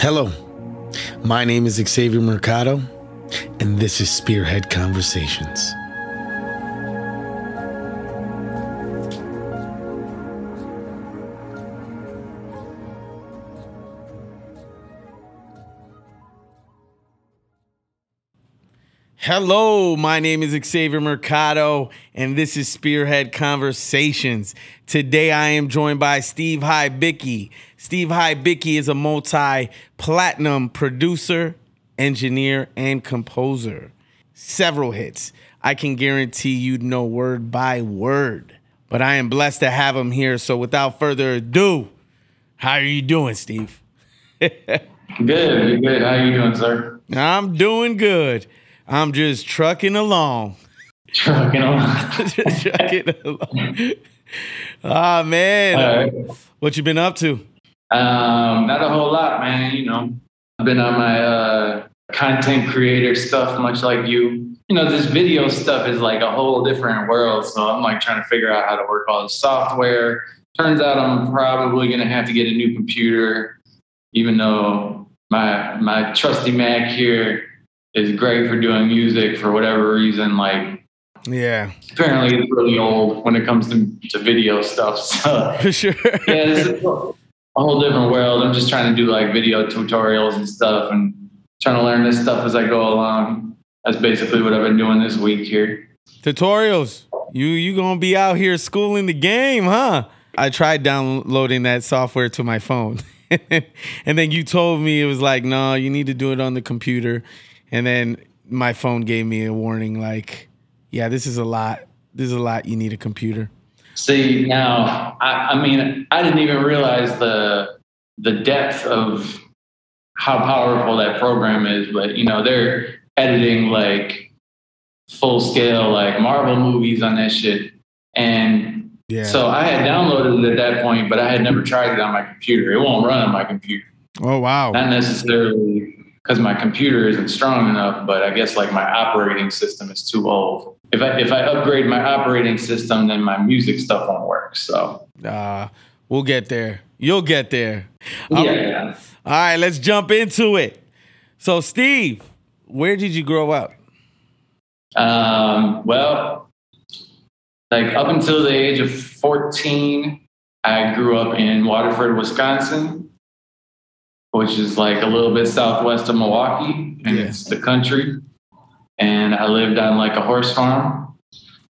Hello, my name is Xavier Mercado, and this is Spearhead Conversations. Hello, my name is Xavier Mercado, and this is Spearhead Conversations. Today I am joined by Steve Hybicki. Steve Hybicki is a multi platinum producer, engineer, and composer. Several hits. I can guarantee you'd know word by word. But I am blessed to have him here. So without further ado, how are you doing, Steve? Good, good. How you doing, sir? I'm doing good. I'm just trucking along. Trucking along. trucking along. Ah man, right. what you been up to? Um, not a whole lot, man. You know, I've been on my uh, content creator stuff, much like you. You know, this video stuff is like a whole different world. So I'm like trying to figure out how to work all the software. Turns out I'm probably gonna have to get a new computer, even though my my trusty Mac here is great for doing music for whatever reason. Like Yeah, apparently it's really old when it comes to, to video stuff. So for sure. yeah, it's a whole different world. I'm just trying to do like video tutorials and stuff and trying to learn this stuff as I go along. That's basically what I've been doing this week here. Tutorials. You you gonna be out here schooling the game, huh? I tried downloading that software to my phone. and then you told me it was like, no, you need to do it on the computer. And then my phone gave me a warning like, yeah, this is a lot. This is a lot. You need a computer. See now, I, I mean, I didn't even realize the the depth of how powerful that program is. But you know, they're editing like full scale like Marvel movies on that shit, and Yeah. So I had downloaded it at that point, but I had never tried it on my computer. It won't run on my computer. oh wow. Not necessarily because my computer isn't strong enough, but I guess like my operating system is too old. If I if I upgrade my operating system, then my music stuff won't work. So Uh, we'll get there. You'll get there. Um, yeah. All right, let's jump into it. So, Steve, where did you grow up? Um, well, like up until the age of 14, I grew up in Waterford, Wisconsin, which is like a little bit southwest of Milwaukee, and Yeah. it's the country. And I lived on like a horse farm,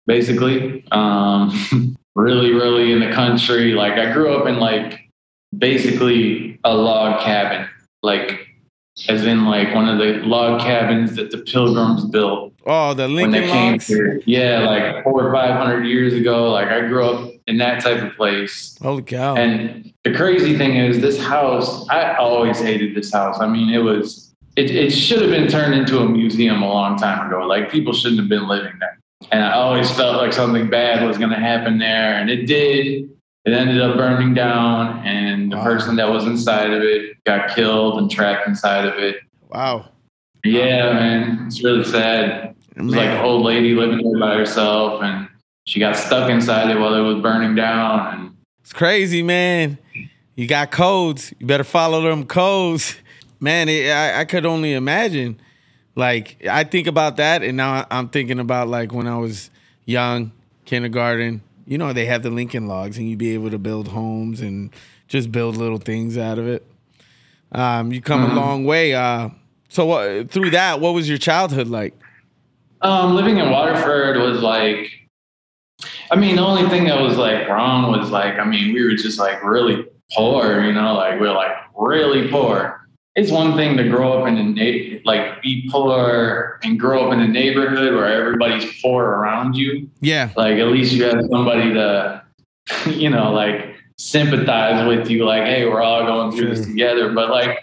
basically. Um, really, really in the country. Like I grew up in like basically a log cabin, like as in like one of the log cabins that the pilgrims built Oh, the when they Lincoln came Logs. here. Yeah, like four or five hundred years ago. Like I grew up in that type of place. Holy cow! And the crazy thing is, this house. I always hated this house. I mean, it was. It, it should have been turned into a museum a long time ago. Like people shouldn't have been living there. And I always felt like something bad was going to happen there, and it did. It ended up burning down, and the Wow. person that was inside of it got killed and trapped inside of it. wow, Yeah, man, it's really sad. It was like an old lady living there by herself, and she got stuck inside it while it was burning down. And it's crazy, man. You got codes. You better follow them codes, man. It, I, I could only imagine. Like I think about that, and now I'm thinking about like when I was young, kindergarten. You know, they have the Lincoln Logs, and you'd be able to build homes and just build little things out of it. Um, you come a Mhm. long way. Uh, so what, through that, what was your childhood like? um, living in Waterford was like, I mean, the only thing that was like wrong was like, I mean, we were just like really poor, you know, like we are like really poor. It's one thing to grow up in a na- like be poor and grow up in a neighborhood where everybody's poor around you. Yeah, like at least you have somebody to you know like sympathize with you like hey we're all going through this together. But like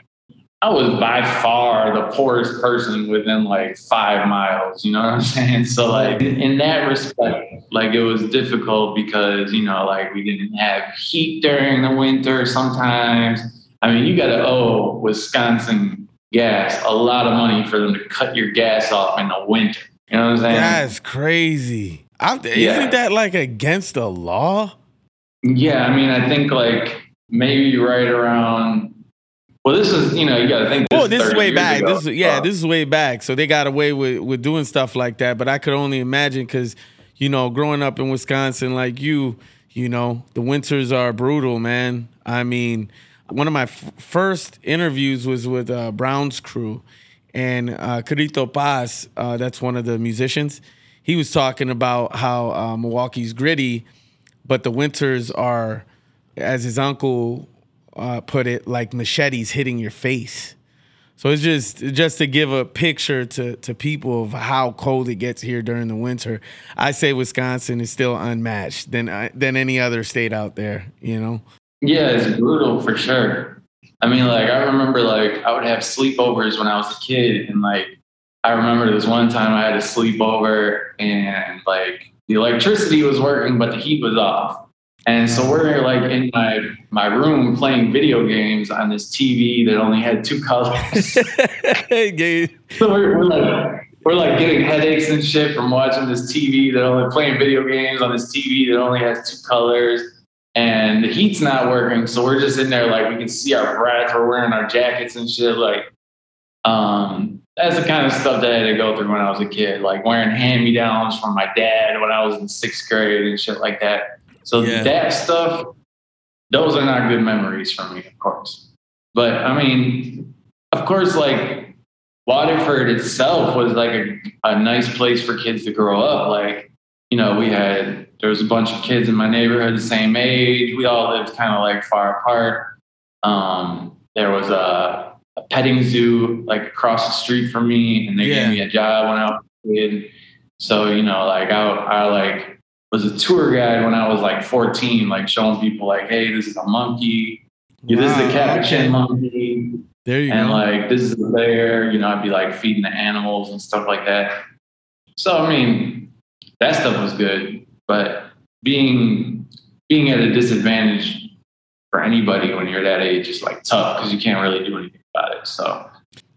i was by far the poorest person within like five miles you know what i'm saying? So like in that respect like it was difficult because you know like we didn't have heat during the winter sometimes i mean you got to owe wisconsin gas a lot of money for them to cut your gas off in the winter you know what i'm saying that's crazy. I, Yeah. Isn't that like against the law? Yeah, I mean, I think like maybe right around Well, this is you know you got to think. This oh, this is way back. Ago. This is yeah, this is way back. So they got away with with doing stuff like that. But I could only imagine because you know, growing up in Wisconsin like you, you know, the winters are brutal, man. I mean, one of my f- first interviews was with uh, Brown's crew, and uh, Carito Paz, uh, that's one of the musicians. He was talking about how uh, Milwaukee's gritty, but the winters are, as his uncle uh, put it, like machetes hitting your face. So it's just just to give a picture to to people of how cold it gets here during the winter. I say Wisconsin is still unmatched than uh, than any other state out there. You know. Yeah, it's brutal for sure. I mean, like I remember, like I would have sleepovers when I was a kid, and like I remember this one time I had a sleepover, and like the electricity was working, but the heat was off. And so we're like in my my room playing video games on this TV that only had two colors. so we're, we're, like we're like getting headaches and shit from watching this TV that only playing video games on this TV that only has two colors. And the heat's not working, so we're just in there like we can see our breath. We're wearing our jackets and shit. Like, um, that's the kind of stuff that I had to go through when I was a kid, like wearing hand me downs from my dad when I was in sixth grade and shit like that so yeah. that stuff, those are not good memories for me, of course. But I mean, of course, like Waterford itself was like a, a nice place for kids to grow up. Like, you know, we had there was a bunch of kids in my neighborhood the same age. We all lived kind of like far apart. Um, there was a, a, petting zoo like across the street from me, and they yeah. gave me a job when I was a kid. So you know, like I, I like was a tour guide when I was like 14, like showing people like, hey, this is a monkey. Wow, this is a capuchin okay. monkey. There you go. and go. like this is a bear, you know, I'd be like feeding the animals and stuff like that. So I mean, that stuff was good. But being being at a disadvantage for anybody when you're that age is like tough because you can't really do anything about it. So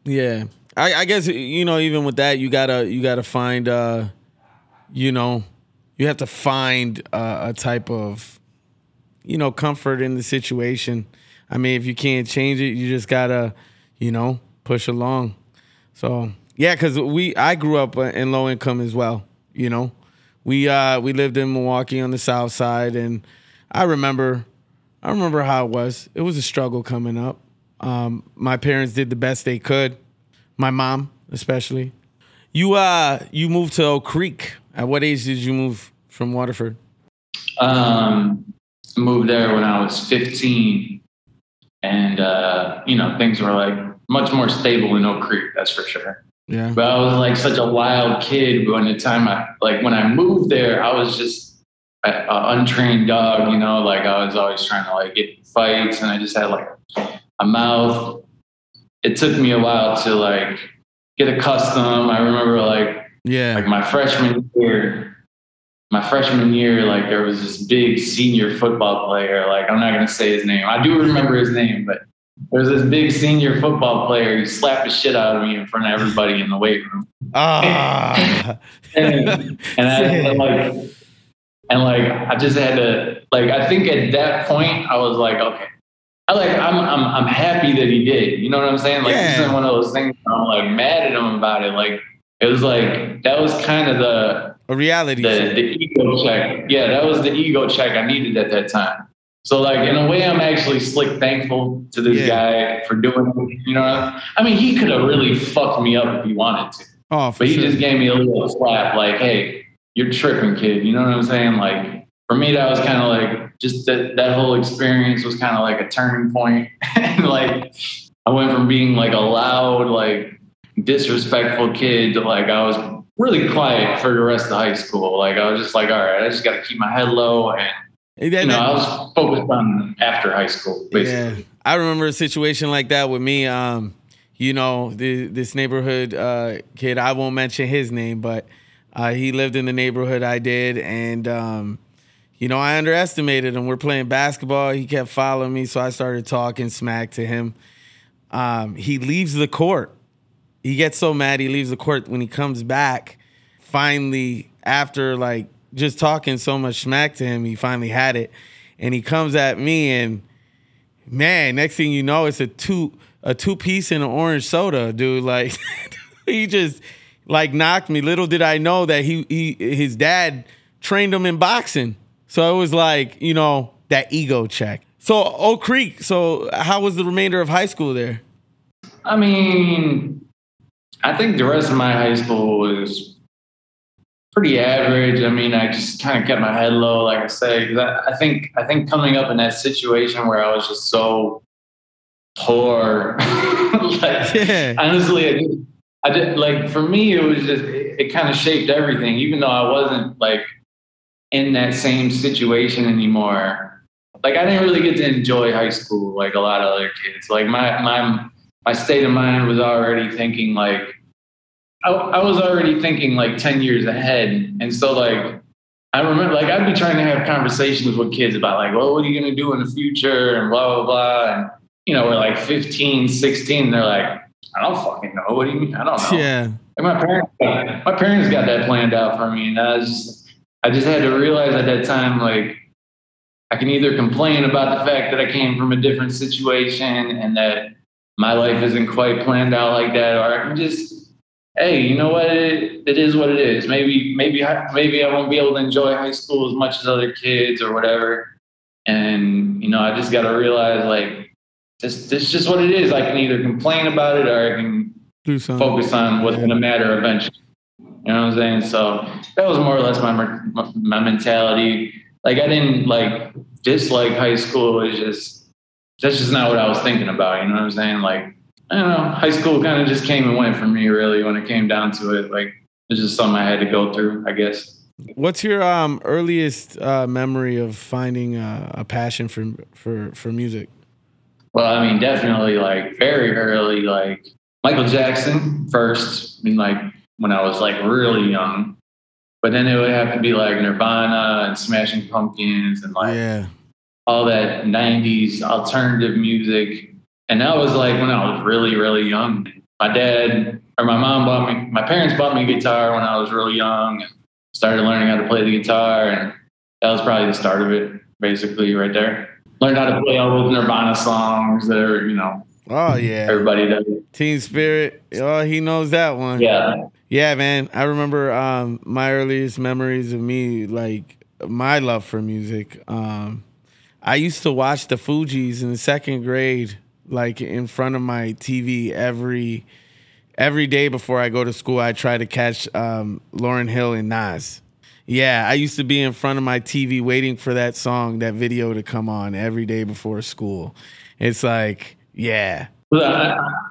yeah. I, I guess you know, even with that, you gotta you gotta find uh, you know, you have to find uh, a type of you know comfort in the situation. I mean, if you can't change it, you just gotta you know push along. So yeah, because we I grew up in low income as well. You know, we uh, we lived in Milwaukee on the south side, and I remember I remember how it was. It was a struggle coming up. Um, my parents did the best they could. My mom, especially. You uh you moved to Oak Creek. At what age did you move from Waterford? Um, moved there when I was 15, and uh, you know things were like much more stable in Oak Creek. That's for sure. Yeah. But I was like such a wild kid. When the time I like when I moved there, I was just an untrained dog. You know, like I was always trying to like get fights, and I just had like a mouth. It took me a while to like get accustomed. I remember like yeah, like my freshman year, my freshman year, like there was this big senior football player. Like I'm not gonna say his name. I do remember his name, but there was this big senior football player who slapped the shit out of me in front of everybody in the weight room. Ah. and, and I and like and like I just had to like I think at that point I was like, okay. I like I'm I'm I'm happy that he did. You know what I'm saying? Like yeah. this is one of those things I'm like mad at him about it. Like it was like that was kind of the a reality. The, the ego check. Yeah, that was the ego check I needed at that time. So like in a way, I'm actually slick thankful to this yeah. guy for doing it. You know, I mean, he could have really fucked me up if he wanted to. Oh, but he sure. just gave me a little slap, like, "Hey, you're tripping, kid." You know what I'm saying? Like for me, that was kind of like just that that whole experience was kind of like a turning point. and like I went from being like a loud, like disrespectful kid to like I was really quiet for the rest of high school. Like I was just like, all right, I just got to keep my head low and. You know, I was focused on after high school. Basically. Yeah, I remember a situation like that with me. Um, you know, the, this neighborhood uh, kid. I won't mention his name, but uh, he lived in the neighborhood I did, and um, you know, I underestimated him. We're playing basketball. He kept following me, so I started talking smack to him. Um, he leaves the court he gets so mad he leaves the court when he comes back finally after like just talking so much smack to him he finally had it and he comes at me and man next thing you know it's a two a two piece and an orange soda, dude. Like he just like knocked me. Little did I know that he he his dad trained him in boxing. So it was like, you know, that ego check. So Oak Creek, so how was the remainder of high school there? I mean, I think the rest of my high school was pretty average. I mean, I just kind of kept my head low, like I say, I, I, think I think coming up in that situation where I was just so poor, like yeah. honestly, I did, I did like for me it was just it, it kind of shaped everything. Even though I wasn't like in that same situation anymore, like I didn't really get to enjoy high school like a lot of other kids. Like my my my state of mind was already thinking like I, I was already thinking like 10 years ahead. And so like, I remember like I'd be trying to have conversations with kids about like, well, what are you going to do in the future and blah, blah, blah. And, you know, we're like 15, 16. They're like, I don't fucking know. What do you mean? I don't know. Yeah. Like my parents, my parents got that planned out for me. And I was just, I just had to realize at that time, like, I can either complain about the fact that I came from a different situation and that my life isn't quite planned out like that, or I can just hey, you know what? It, it is what it is. Maybe, maybe, maybe I won't be able to enjoy high school as much as other kids or whatever. And you know, I just got to realize like this, this is just what it is. I can either complain about it or I can Do something. focus on what's going to matter eventually. You know what I'm saying? So that was more or less my my mentality. Like I didn't like dislike high school. It was just that's just not what I was thinking about. You know what I'm saying? Like I don't know. High school kind of just came and went for me, really, when it came down to it. Like, it's just something I had to go through, I guess. What's your um, earliest uh, memory of finding uh, a passion for for for music? Well, I mean, definitely like very early, like Michael Jackson first. I mean, like when I was like really young, but then it would have to be like Nirvana and Smashing Pumpkins and like yeah. all that '90s alternative music and that was like when I was really, really young. My dad or my mom bought me, my parents bought me a guitar when I was really young and started learning how to play the guitar. And that was probably the start of it, basically, right there. Learned how to play all those Nirvana songs that are, you know, Oh yeah, everybody does. Teen Spirit. Oh, he knows that one. Yeah, yeah, man. I remember um, my earliest memories of me, like my love for music. Um, I used to watch the Fugees in the second grade like in front of my TV every every day before I go to school. I try to catch um, Lauryn Hill and Nas. Yeah, I used to be in front of my TV waiting for that song, that video to come on every day before school. It's like, yeah.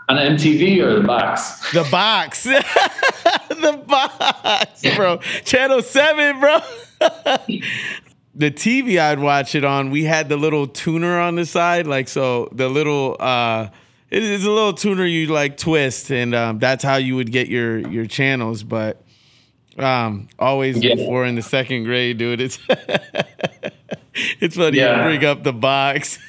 On MTV or the box? The box. the box, bro. Channel 7, bro. the TV I'd watch it on, we had the little tuner on the side, like so the little uh it is a little tuner you like twist, and um, that's how you would get your your channels. But um, always yeah. before in the second grade, dude, it's it's funny yeah. you bring up the box.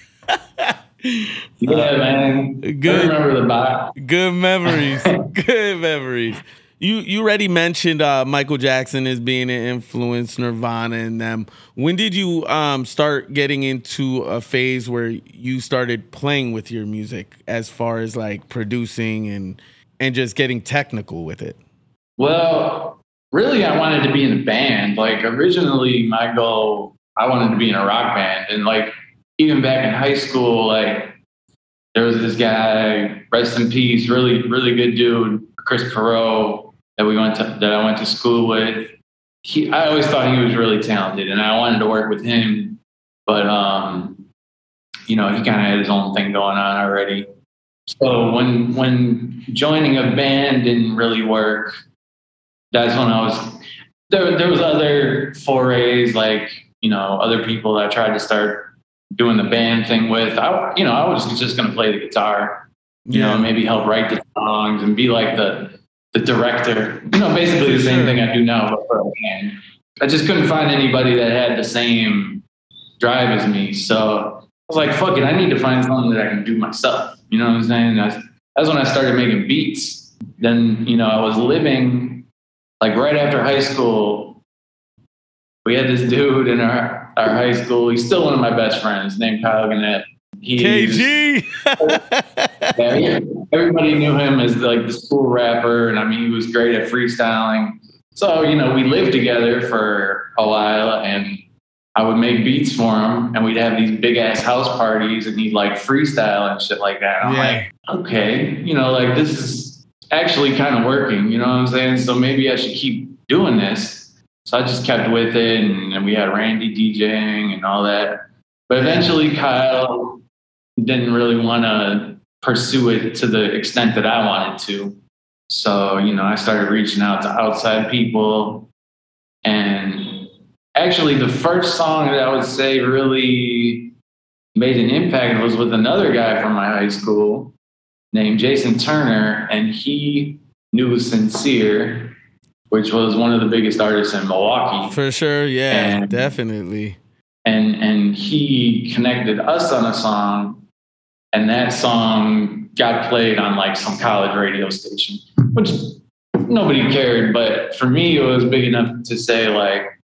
yeah, man. Good. I remember the box. Good memories. good memories. You you already mentioned uh, Michael Jackson as being an influence, Nirvana, and them. When did you um, start getting into a phase where you started playing with your music, as far as like producing and and just getting technical with it? Well, really, I wanted to be in a band. Like originally, my goal, I wanted to be in a rock band, and like even back in high school, like there was this guy, rest in peace, really really good dude, Chris Perot that we went to that I went to school with. He, I always thought he was really talented, and I wanted to work with him. But um, you know, he kind of had his own thing going on already. So when when joining a band didn't really work, that's when I was there. There was other forays, like you know, other people that I tried to start doing the band thing with. I you know, I was just going to play the guitar, you yeah. know, maybe help write the songs and be like the the director. You know, basically the same thing I do now, but for a band. I just couldn't find anybody that had the same drive as me. So I was like, fuck it, I need to find something that I can do myself. You know what I'm saying? That's, when I started making beats. Then, you know, I was living like right after high school. We had this dude in our, our high school. He's still one of my best friends named Kyle Gannett. KG. yeah, everybody knew him as like the school rapper, and I mean, he was great at freestyling. So you know, we lived together for a while, and I would make beats for him, and we'd have these big ass house parties, and he'd like freestyle and shit like that. And I'm like, okay, you know, like this is actually kind of working. You know what I'm saying? So maybe I should keep doing this. So I just kept with it, and, and we had Randy DJing and all that. But eventually, Kyle didn't really want to pursue it to the extent that I wanted to. So, you know, I started reaching out to outside people. And actually, the first song that I would say really made an impact was with another guy from my high school named Jason Turner. And he knew Sincere, which was one of the biggest artists in Milwaukee For sure. Yeah, And- definitely. and and he connected us on a song and that song got played on like some college radio station which nobody cared but for me it was big enough to say like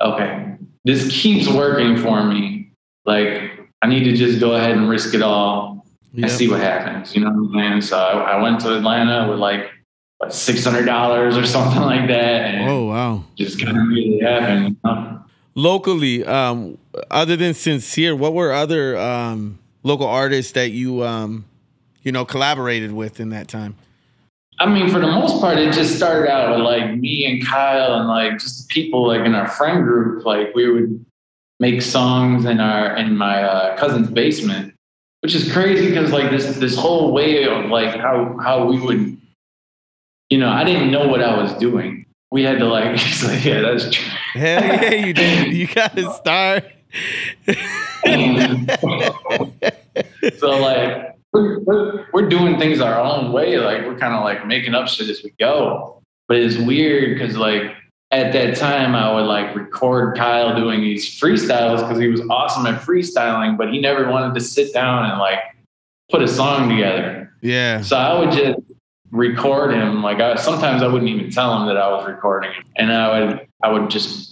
okay this keeps working for me like i need to just go ahead and risk it all Yep. and see what happens you know what i'm saying so i, I went to atlanta with like what, $600 or something like that and Oh wow. just kind of made it happen you know? Locally, um, other than Sincere, what were other um, local artists that you um, you know collaborated with in that time? I mean, for the most part, it just started out with like me and Kyle and like just people like in our friend group. Like we would make songs in our in my uh, cousin's basement, which is crazy because like this this whole way of like how how we would, you know, I didn't know what I was doing. We had to like, like yeah, that's true. Hell yeah, you did. You got to start. so like we're, we're, we're doing things our own way like we're kind of like making up shit as we go. But it's weird because like at that time i would like record kyle doing these freestyles because he was awesome at freestyling but he never wanted to sit down and like put a song together. Yeah. so i would just record him. Like I, sometimes i wouldn't even tell him that i was recording him. And i would i would just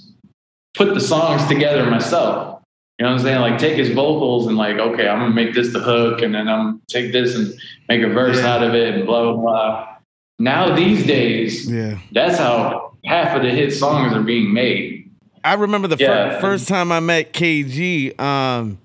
put the songs together myself you know what I'm saying? Like take his vocals and like, okay, I'm gonna make this the hook, and then I'm gonna take this and make a verse Yeah. out of it, and blah blah blah. Now these days, Yeah. that's how half of the hit songs are being made. I remember the fir- first time I met KG. Um,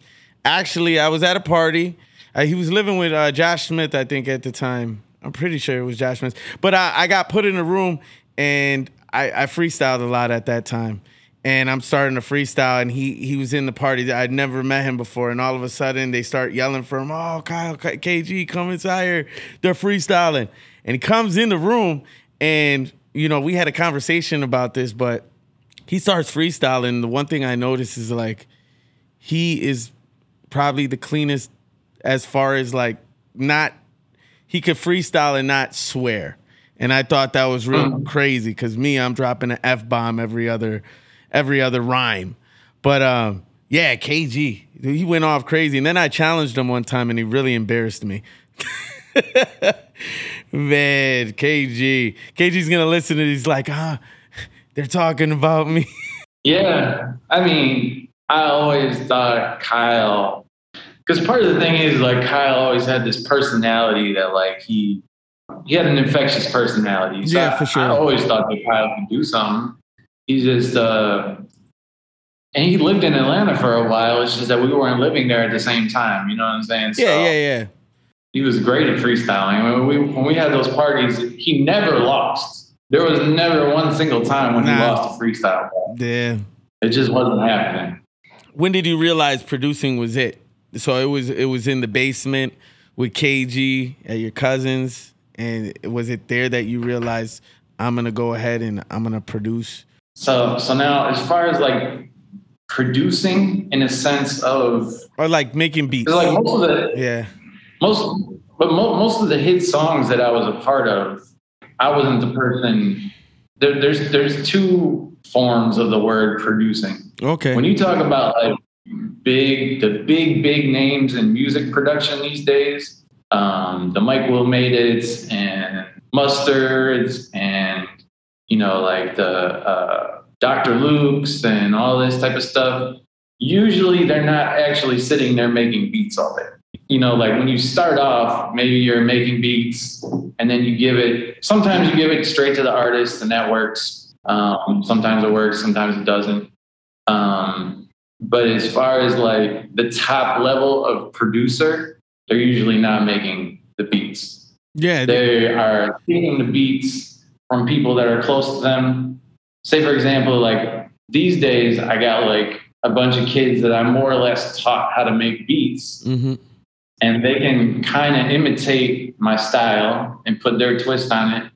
actually, I was at a party. Uh, he was living with uh, Josh Smith, I think, at the time. I'm pretty sure it was Josh Smith. But I, I got put in a room and I, I freestyled a lot at that time. And I'm starting to freestyle, and he he was in the party. I'd never met him before, and all of a sudden they start yelling for him. Oh, Kyle, KG, come inside here. They're freestyling, and he comes in the room, and you know we had a conversation about this, but he starts freestyling. The one thing I notice is like he is probably the cleanest as far as like not he could freestyle and not swear. And I thought that was real mm. crazy because me, I'm dropping an F bomb every other every other rhyme. But um, yeah, KG, he went off crazy. And then I challenged him one time and he really embarrassed me. Man, KG. KG's gonna listen to this like, ah, they're talking about me. Yeah, I mean, I always thought Kyle, because part of the thing is like Kyle always had this personality that like he he had an infectious personality. So Yeah, for sure. I always thought that Kyle could do something. He just uh and he lived in Atlanta for a while. It's just that we weren't living there at the same time. You know what I'm saying? yeah, So yeah, yeah. He was great at freestyling. When we when we had those parties, he never lost. There was never one single time when he lost a freestyle. Yeah. It just wasn't happening. when did you realize producing was it? So it was it was in the basement with KG at your cousins, and was it there that you realized I'm gonna go ahead and I'm gonna produce? So so now as far as like producing in a sense of Or like making beats. like most of the yeah, most but mo- most of the hit songs that I was a part of, I wasn't the person. There, there's there's two forms of the word producing. okay, When you talk about like big the big big names in music production these days, um, the Mike Will Made It and Mustards and you know like the uh, Dr. Luke's and all this type of stuff. Usually they're not actually sitting there making beats all day. you know, like when you start off, maybe you're making beats and then you give it, sometimes you give it straight to the artist and that works. Um, sometimes it works, sometimes it doesn't. Um, but as far as like the top level of producer, they're usually not making the beats. Yeah. They are taking the beats from people that are close to them. Say, for example, like these days, I got like a bunch of kids that I more or less taught how to make beats. Mm-hmm. And they can kind of imitate my style and put their twist on it.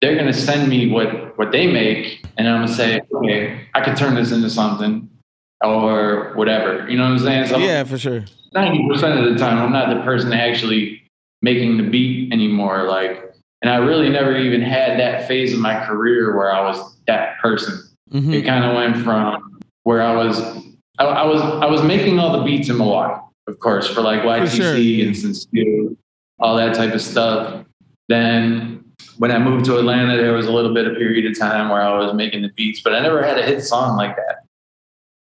They're going to send me what, what they make, and I'm going to say, okay, I could turn this into something or whatever. You know what I'm saying? So yeah, for sure. 90% of the time, I'm not the person actually making the beat anymore. Like, and I really never even had that phase of my career where I was that person. Mm-hmm. It kind of went from where I was, I, I, was, I was making all the beats in Milwaukee, of course, for like YTC sure, and Sincere, all that type of stuff. Then when I moved to Atlanta, there was a little bit of period of time where I was making the beats, but I never had a hit song like that.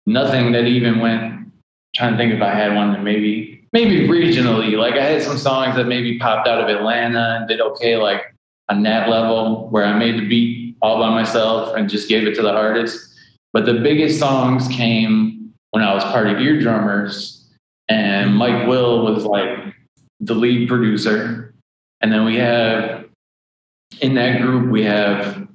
Nothing that even went. Trying to think if I had one that maybe maybe regionally. Like I had some songs that maybe popped out of Atlanta and did okay, like on that level where I made the beat all by myself and just gave it to the artist. But the biggest songs came when I was part of Ear Drummers, and Mike Will was like the lead producer, and then we have in that group we have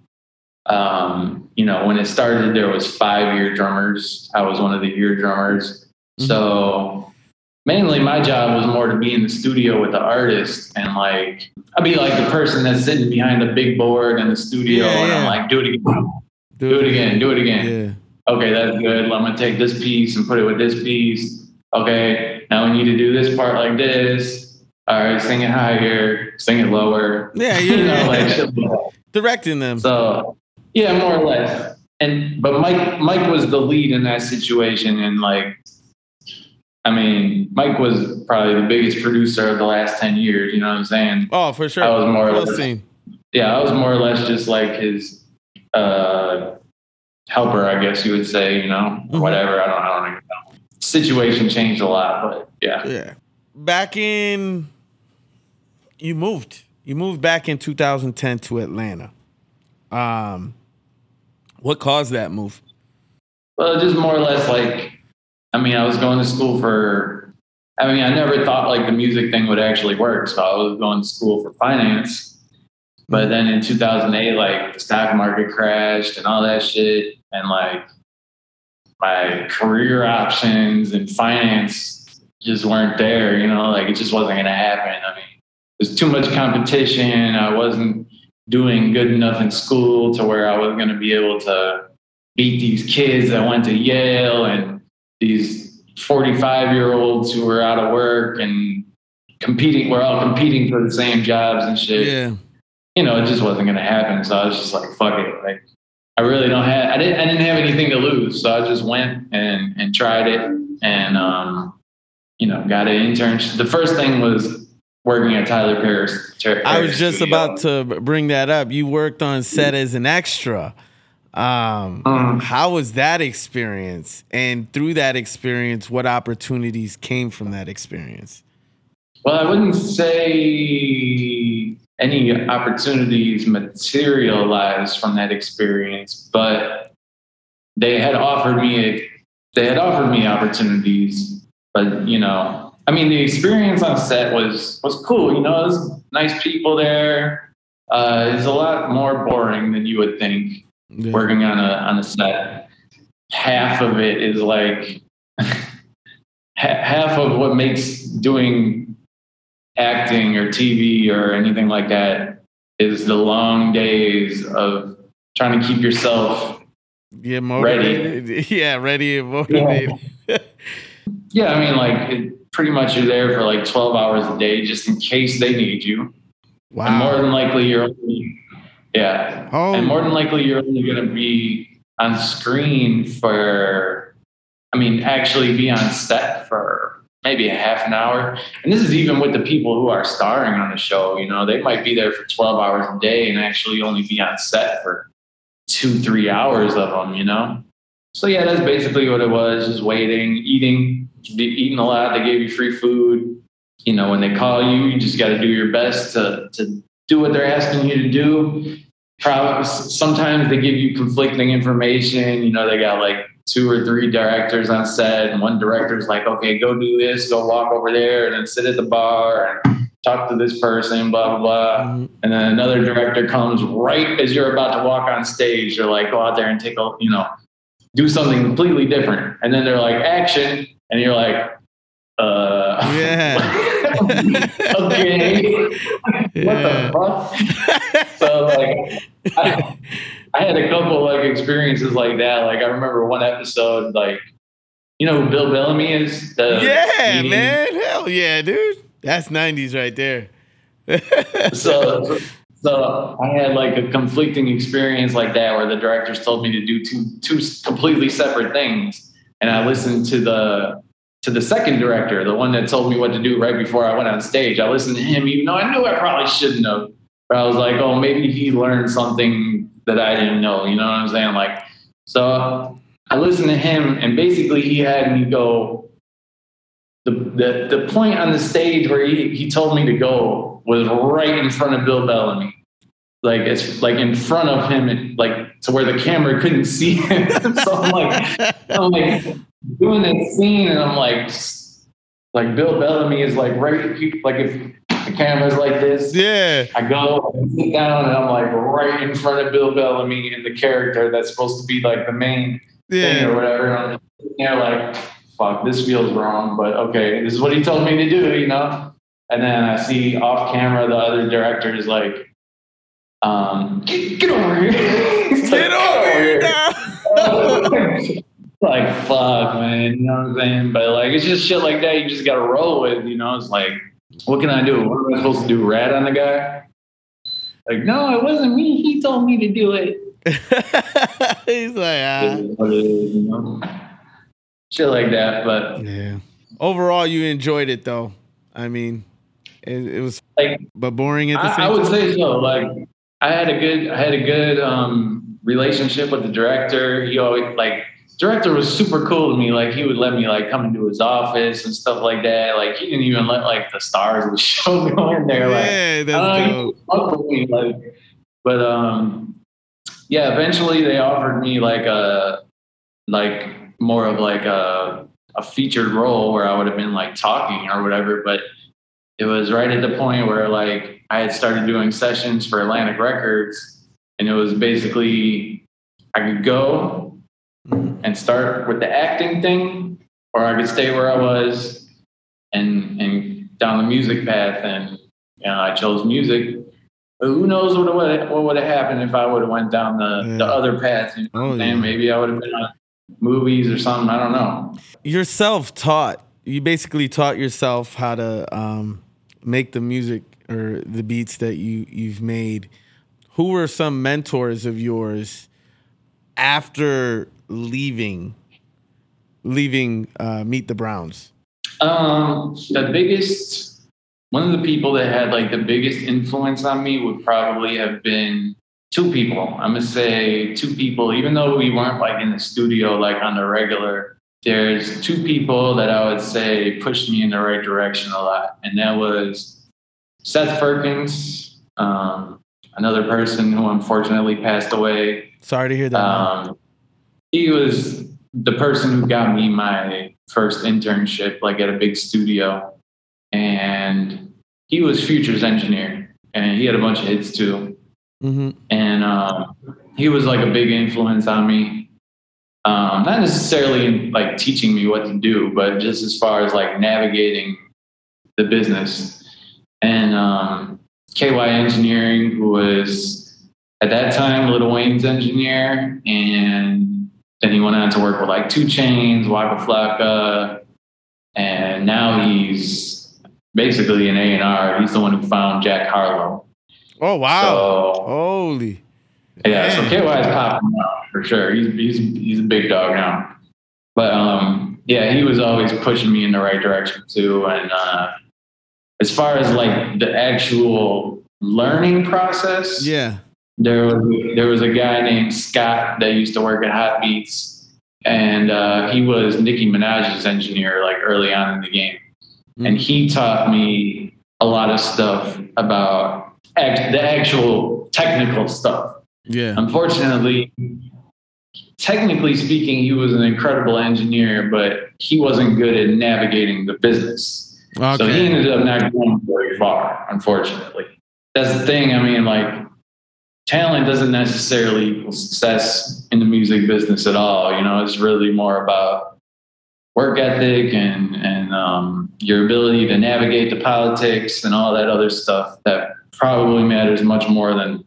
um, you know when it started there was five ear drummers i was one of the ear drummers mm-hmm. so mainly my job was more to be in the studio with the artist and like i'd be like the person that's sitting behind the big board in the studio Yeah, and i'm like do it again. Do it again. Do it again. Okay that's good. I'm gonna take this piece and put it with this piece. Okay now we need to do this part like this. All right sing it higher sing it lower. Yeah, you yeah. know like shit like that. Directing them. So yeah, more or less. And but Mike Mike was the lead in that situation, and like, I mean, Mike was probably the biggest producer of the last ten years. You know what I'm saying? oh, for sure. I was more or less- seen. Yeah, I was more or less just like his uh, helper, I guess you would say. You know, Mhm. whatever. I don't. I don't even know. Situation changed a lot, but yeah. Yeah. Back in, you moved. You moved back in 2010 to Atlanta. Um, what caused that move? Well, just more or less like, I mean, I was going to school for, I mean, I never thought like the music thing would actually work. So I was going to school for finance. But mm-hmm. then in 2008, like the stock market crashed and all that shit. And like my career options and finance just weren't there, you know, like it just wasn't going to happen. I mean, there's too much competition. I wasn't doing good enough in school to where I was going to be able to beat these kids that went to Yale and these 45 year olds who were out of work and competing. We're all competing for the same jobs and shit. Yeah. You know, it just wasn't going to happen. So I was just like, fuck it. Like, I really don't have, I didn't, I didn't have anything to lose. So I just went and, and tried it and, um, you know, got an internship. The first thing was working at Tyler Perry's. I was just studio. about to bring that up. You worked on set as an extra. Um, Mhm. how was that experience? And through that experience, what opportunities came from that experience? Well, I wouldn't say any opportunities materialized from that experience, but they had offered me a, they had offered me opportunities. But you know, I mean, the experience on set was was cool. You know, there's nice people there. Uh, it's a lot more boring than you would think Yeah. working on a on a set. Half of it is like half of what makes doing acting or TV or anything like that is the long days of trying to keep yourself. Yeah, motivated. Yeah, ready and motivated. Yeah, I mean, like it, pretty much you're there for like 12 hours a day just in case they need you. And more than likely, you're only, yeah. Oh, And more than likely, you're only going to be on screen for, I mean, actually be on set for maybe a half an hour. And this is even with the people who are starring on the show. You know, they might be there for 12 hours a day and actually only be on set for two, three hours of them, you know? So, yeah, that's basically what it was just waiting, eating, eating a lot. They gave you free food, you know, when they call you, you just got to do your best to to do what they're asking you to do. Probably sometimes they give you conflicting information. You know, they got like two or three directors on set, and one director's like, "Okay, go do this, go walk over there, and then sit at the bar and talk to this person, blah blah blah." Mm-hmm. And then another director comes right as you're about to walk on stage. They're like, "Go out there and take a, you know, do something completely different." And then they're like, "Action," and you're like, "Uh, yeah." okay. Yeah. what the fuck? so like, I, I, had a couple like experiences like that. Like I remember one episode, like, you know who Bill Bellamy is? The yeah, man. Hell yeah, dude. That's '90s right there. so, so I had like a conflicting experience like that, where the directors told me to do two two completely separate things, and I listened to the to the second director, the one that told me what to do right before I went on stage. I listened to him, even though I knew I probably shouldn't have. But I was like, oh, maybe he learned something that I didn't know. You know what I'm saying? Like, so I listened to him, and basically he had me go. The, the, the point on the stage where he, he told me to go was right in front of Bill Bellamy. Like it's like in front of him, like to where the camera couldn't see him. so I'm like, I'm like, doing this scene, and I'm like, like Bill Bellamy is like right, like if the camera's like this, yeah. I go and sit down, and I'm like right in front of Bill Bellamy and the character that's supposed to be like the main yeah. thing or whatever. And I'm there like, fuck, this feels wrong, but okay, this is what he told me to do, you know. And then I see off camera the other director is like, um, get, get over here. get, over here. like fuck, man. You know what I'm saying? But like, it's just shit like that. You just gotta roll with. You know, it's like, what can I do? What am I supposed to do? Rat on the guy? Like, no, it wasn't me. He told me to do it. He's like, ah. you know? Shit like that. But yeah. Overall, you enjoyed it though. I mean, it, it was like, but boring at the I, same. I would time. say so. Like, I had a good, I had a good um, relationship with the director. He always like director was super cool to me. Like he would let me like come into his office and stuff like that. Like he didn't even let like the stars of the show go in there. Like, yeah, that's dope. Me, like, but um, yeah. Eventually, they offered me like a like more of like a a featured role where I would have been like talking or whatever. But it was right at the point where like I had started doing sessions for Atlantic Records, and it was basically I could go and start with the acting thing, or I could stay where I was and and down the music path. And you know, I chose music. But who knows what would what would have happened if I would have went down the, yeah. the other path? You know? oh, yeah. maybe I would have been on movies or something. I don't know. You're self taught. You basically taught yourself how to um, make the music or the beats that you you've made. Who were some mentors of yours after leaving leaving uh, Meet the Browns? Um, the biggest one of the people that had like the biggest influence on me would probably have been two people. I'm gonna say two people, even though we weren't like in the studio like on the regular. There's two people that I would say pushed me in the right direction a lot, and that was Seth Perkins, um, another person who unfortunately passed away. Sorry to hear that. Um, he was the person who got me my first internship, like at a big studio. And he was Future's engineer, and he had a bunch of hits too. Mm-hmm. And um, he was like a big influence on me. Um, not necessarily like teaching me what to do, but just as far as like navigating the business. And um, KY Engineering, who was at that time Lil Wayne's engineer, and then he went on to work with like 2 Chainz, Waka Flocka, and now he's basically an A and R. He's the one who found Jack Harlow. Oh wow! So, Holy. Yeah, Man. so KY is popping up for sure. He's he's he's a big dog now. But um, yeah, he was always pushing me in the right direction too. And uh, as far as like the actual learning process, yeah, there was there was a guy named Scott that used to work at Hot Beats, and uh, he was Nicki Minaj's engineer like early on in the game. mm-hmm. and he taught me a lot of stuff about act, the actual technical stuff. Yeah. Unfortunately, technically speaking, he was an incredible engineer, but he wasn't good at navigating the business. Okay. So he ended up not going very far, unfortunately. That's the thing. I mean, like, talent doesn't necessarily equal success in the music business at all. You know, it's really more about work ethic and and um, your ability to navigate the politics and all that other stuff that probably matters much more than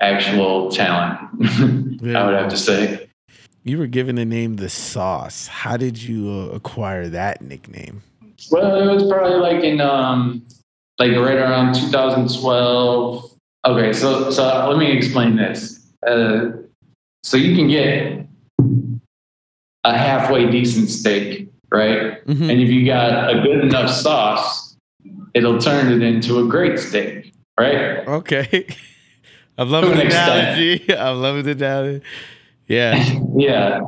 actual talent. yeah. I would have to say. You were given the name the Sauce. How did you uh, acquire that nickname? Well, it was probably like in um, like right around 2012. Okay, so so let me explain this. Uh, so you can get a halfway decent steak, right? Mm-hmm. And if you got a good enough sauce, it'll turn it into a great steak, right? Okay. I'm loving the analogy. I'm loving the analogy. Yeah. yeah.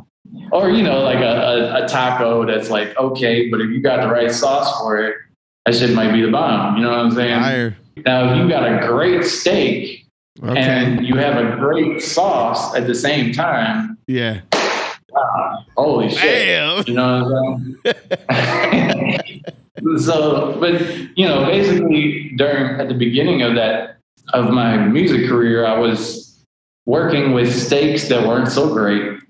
Or, you know, like a, a, a, taco that's like, okay, but if you got the right sauce for it, that shit might be the bomb. You know what I'm saying? Fire. Now, if you got a great steak okay. and you have a great sauce at the same time. Yeah. Wow, holy shit. Damn. You know what I'm saying? so, but, you know, basically during, at the beginning of that, of my music career, I was working with steaks that weren't so great.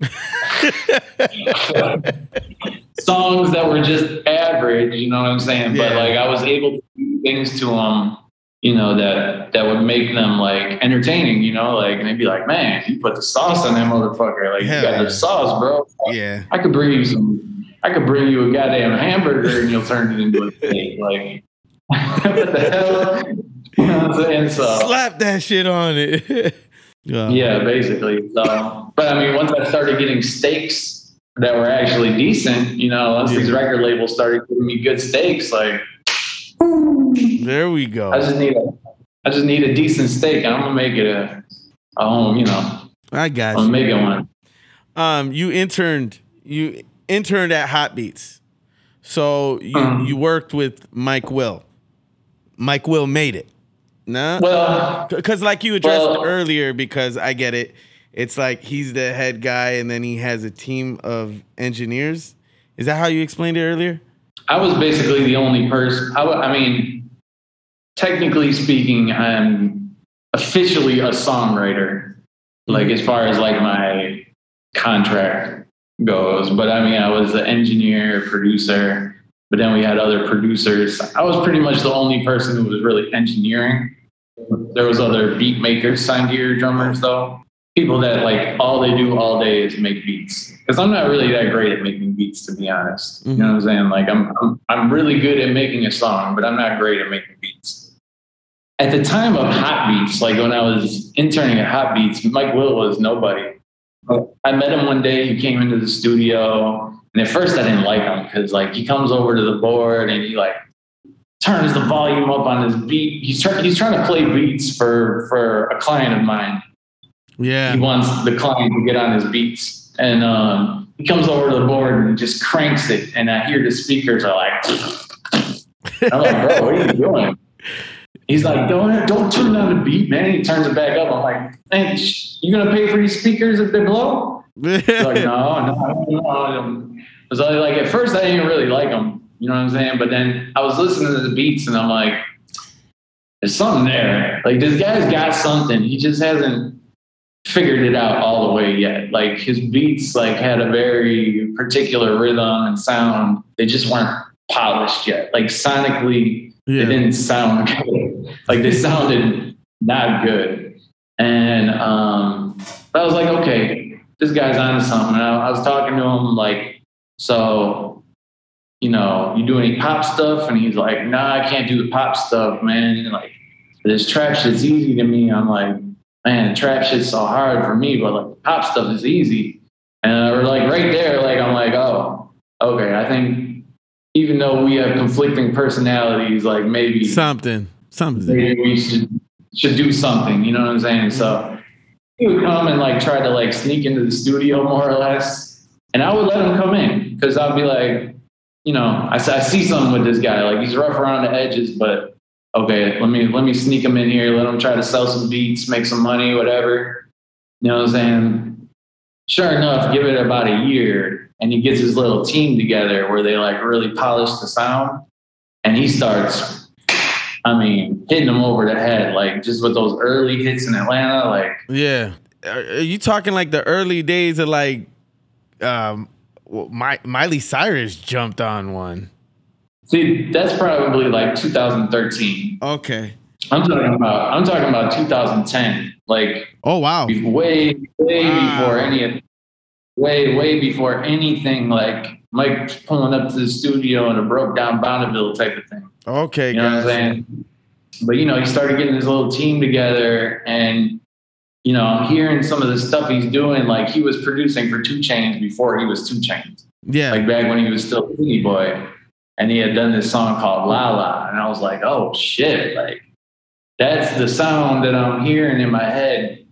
Songs that were just average, you know what I'm saying? Yeah. But like I was able to do things to them, you know, that that would make them like entertaining, you know, like and they'd be like, Man, you put the sauce on that motherfucker. Like Hell you got yeah. the sauce, bro. Yeah. I could bring you some I could bring you a goddamn hamburger and you'll turn it into a steak. Like what the hell? You know what I'm saying? So slap that shit on it. Yeah. yeah, basically. So, but I mean, once I started getting steaks that were actually decent, you know, once yeah. these record labels started giving me good steaks, like there we go. I just need a, I just need a decent steak, and I'm gonna make it a, a home. You know, I got I'm you. Make it one. Um, you interned, you interned at Hot Beats, so you um, you worked with Mike Will. Mike Will made it. No, well, because like you addressed well, earlier, because I get it. It's like he's the head guy, and then he has a team of engineers. Is that how you explained it earlier? I was basically the only person. I, I mean, technically speaking, I'm officially a songwriter. Like as far as like my contract goes, but I mean, I was an engineer, producer, but then we had other producers. I was pretty much the only person who was really engineering. There was other beat makers signed Ear Drummers though. People that like all they do all day is make beats. Because I'm not really that great at making beats, to be honest. Mm-hmm. You know what I'm saying? Like I'm, I'm I'm really good at making a song, but I'm not great at making beats. At the time of Hot Beats, like when I was interning at Hot Beats, Mike Will was nobody. I met him one day. He came into the studio and at first I didn't like him because like he comes over to the board and he like turns the volume up on his beat. He's trying he's trying to play beats for for a client of mine. Yeah. He wants the client to get on his beats. And um, he comes over to the board and just cranks it. And I hear the speakers are like I'm like, bro, what are you doing? He's like, don't don't turn down the beat, man. He turns it back up. I'm like, man, you gonna pay for these speakers if they blow? He's like, no, no, no. So like at first I didn't really like them, you know what I'm saying? But then I was listening to the beats and I'm like, there's something there. Like this guy's got something. He just hasn't figured it out all the way yet. Like his beats like had a very particular rhythm and sound. They just weren't polished yet. Like sonically, yeah. they didn't sound good. like they sounded not good. And um, I was like, okay, this guy's on to something. And I, I was talking to him like so, you know, you do any pop stuff? And he's like, nah, I can't do the pop stuff, man. Like, this trap shit's easy to me. I'm like, man, trap shit's so hard for me, but like pop stuff is easy. And uh, we're like right there, like I'm like, oh, okay. I think even though we have conflicting personalities, like maybe something, something, maybe we should should do something. You know what I'm saying? So he would come and like try to like sneak into the studio more or less and I would let him come in because I'd be like, you know, I, I see something with this guy. Like he's rough around the edges, but okay, let me let me sneak them in here. Let them try to sell some beats, make some money, whatever. You know what I'm saying? Sure enough, give it about a year, and he gets his little team together where they like really polish the sound, and he starts. I mean, hitting them over the head, like just with those early hits in Atlanta, like yeah. Are you talking like the early days of like um Miley Cyrus jumped on one. See, that's probably like 2013. Okay. I'm talking about I'm talking about 2010. Like oh wow, way way wow. before any way way before anything like Mike pulling up to the studio in a broke down Bonneville type of thing. Okay, you know what I'm saying? But you know, he started getting his little team together, and you know, I'm hearing some of the stuff he's doing. Like he was producing for 2 Chainz before he was 2 Chainz. Yeah. Like back when he was still Tity Boi. And he had done this song called La La. And I was like, oh shit. Like that's the sound that I'm hearing in my head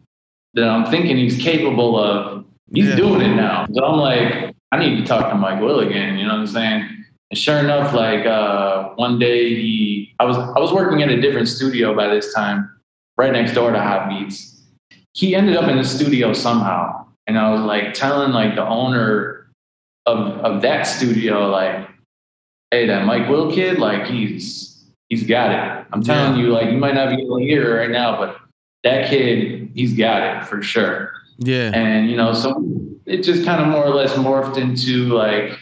that I'm thinking he's capable of. He's yeah. doing it now. So I'm like, I need to talk to Mike Will again. You know what I'm saying? And sure enough, like uh, one day he, I was I was working at a different studio by this time, right next door to Hot Beats he ended up in the studio somehow. And I was like telling like the owner of of that studio, like, hey, that Mike Will kid, like he's he's got it. I'm telling yeah. you, like you might not be able to hear it right now, but that kid, he's got it for sure. Yeah. And you know, so it just kind of more or less morphed into like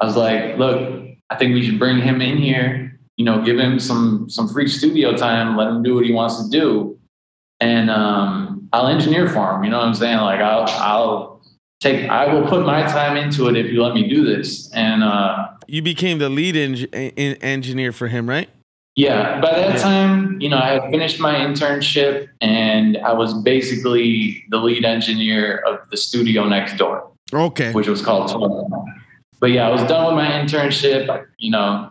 I was like, look, I think we should bring him in here, you know, give him some some free studio time, let him do what he wants to do. And um I'll engineer for him, You know what I'm saying? Like I'll I'll take I will put my time into it if you let me do this. And uh, you became the lead en- engineer for him, right? Yeah. By that yeah. time, you know, I had finished my internship and I was basically the lead engineer of the studio next door. Okay. Which was called 12. But yeah, I was done with my internship. You know,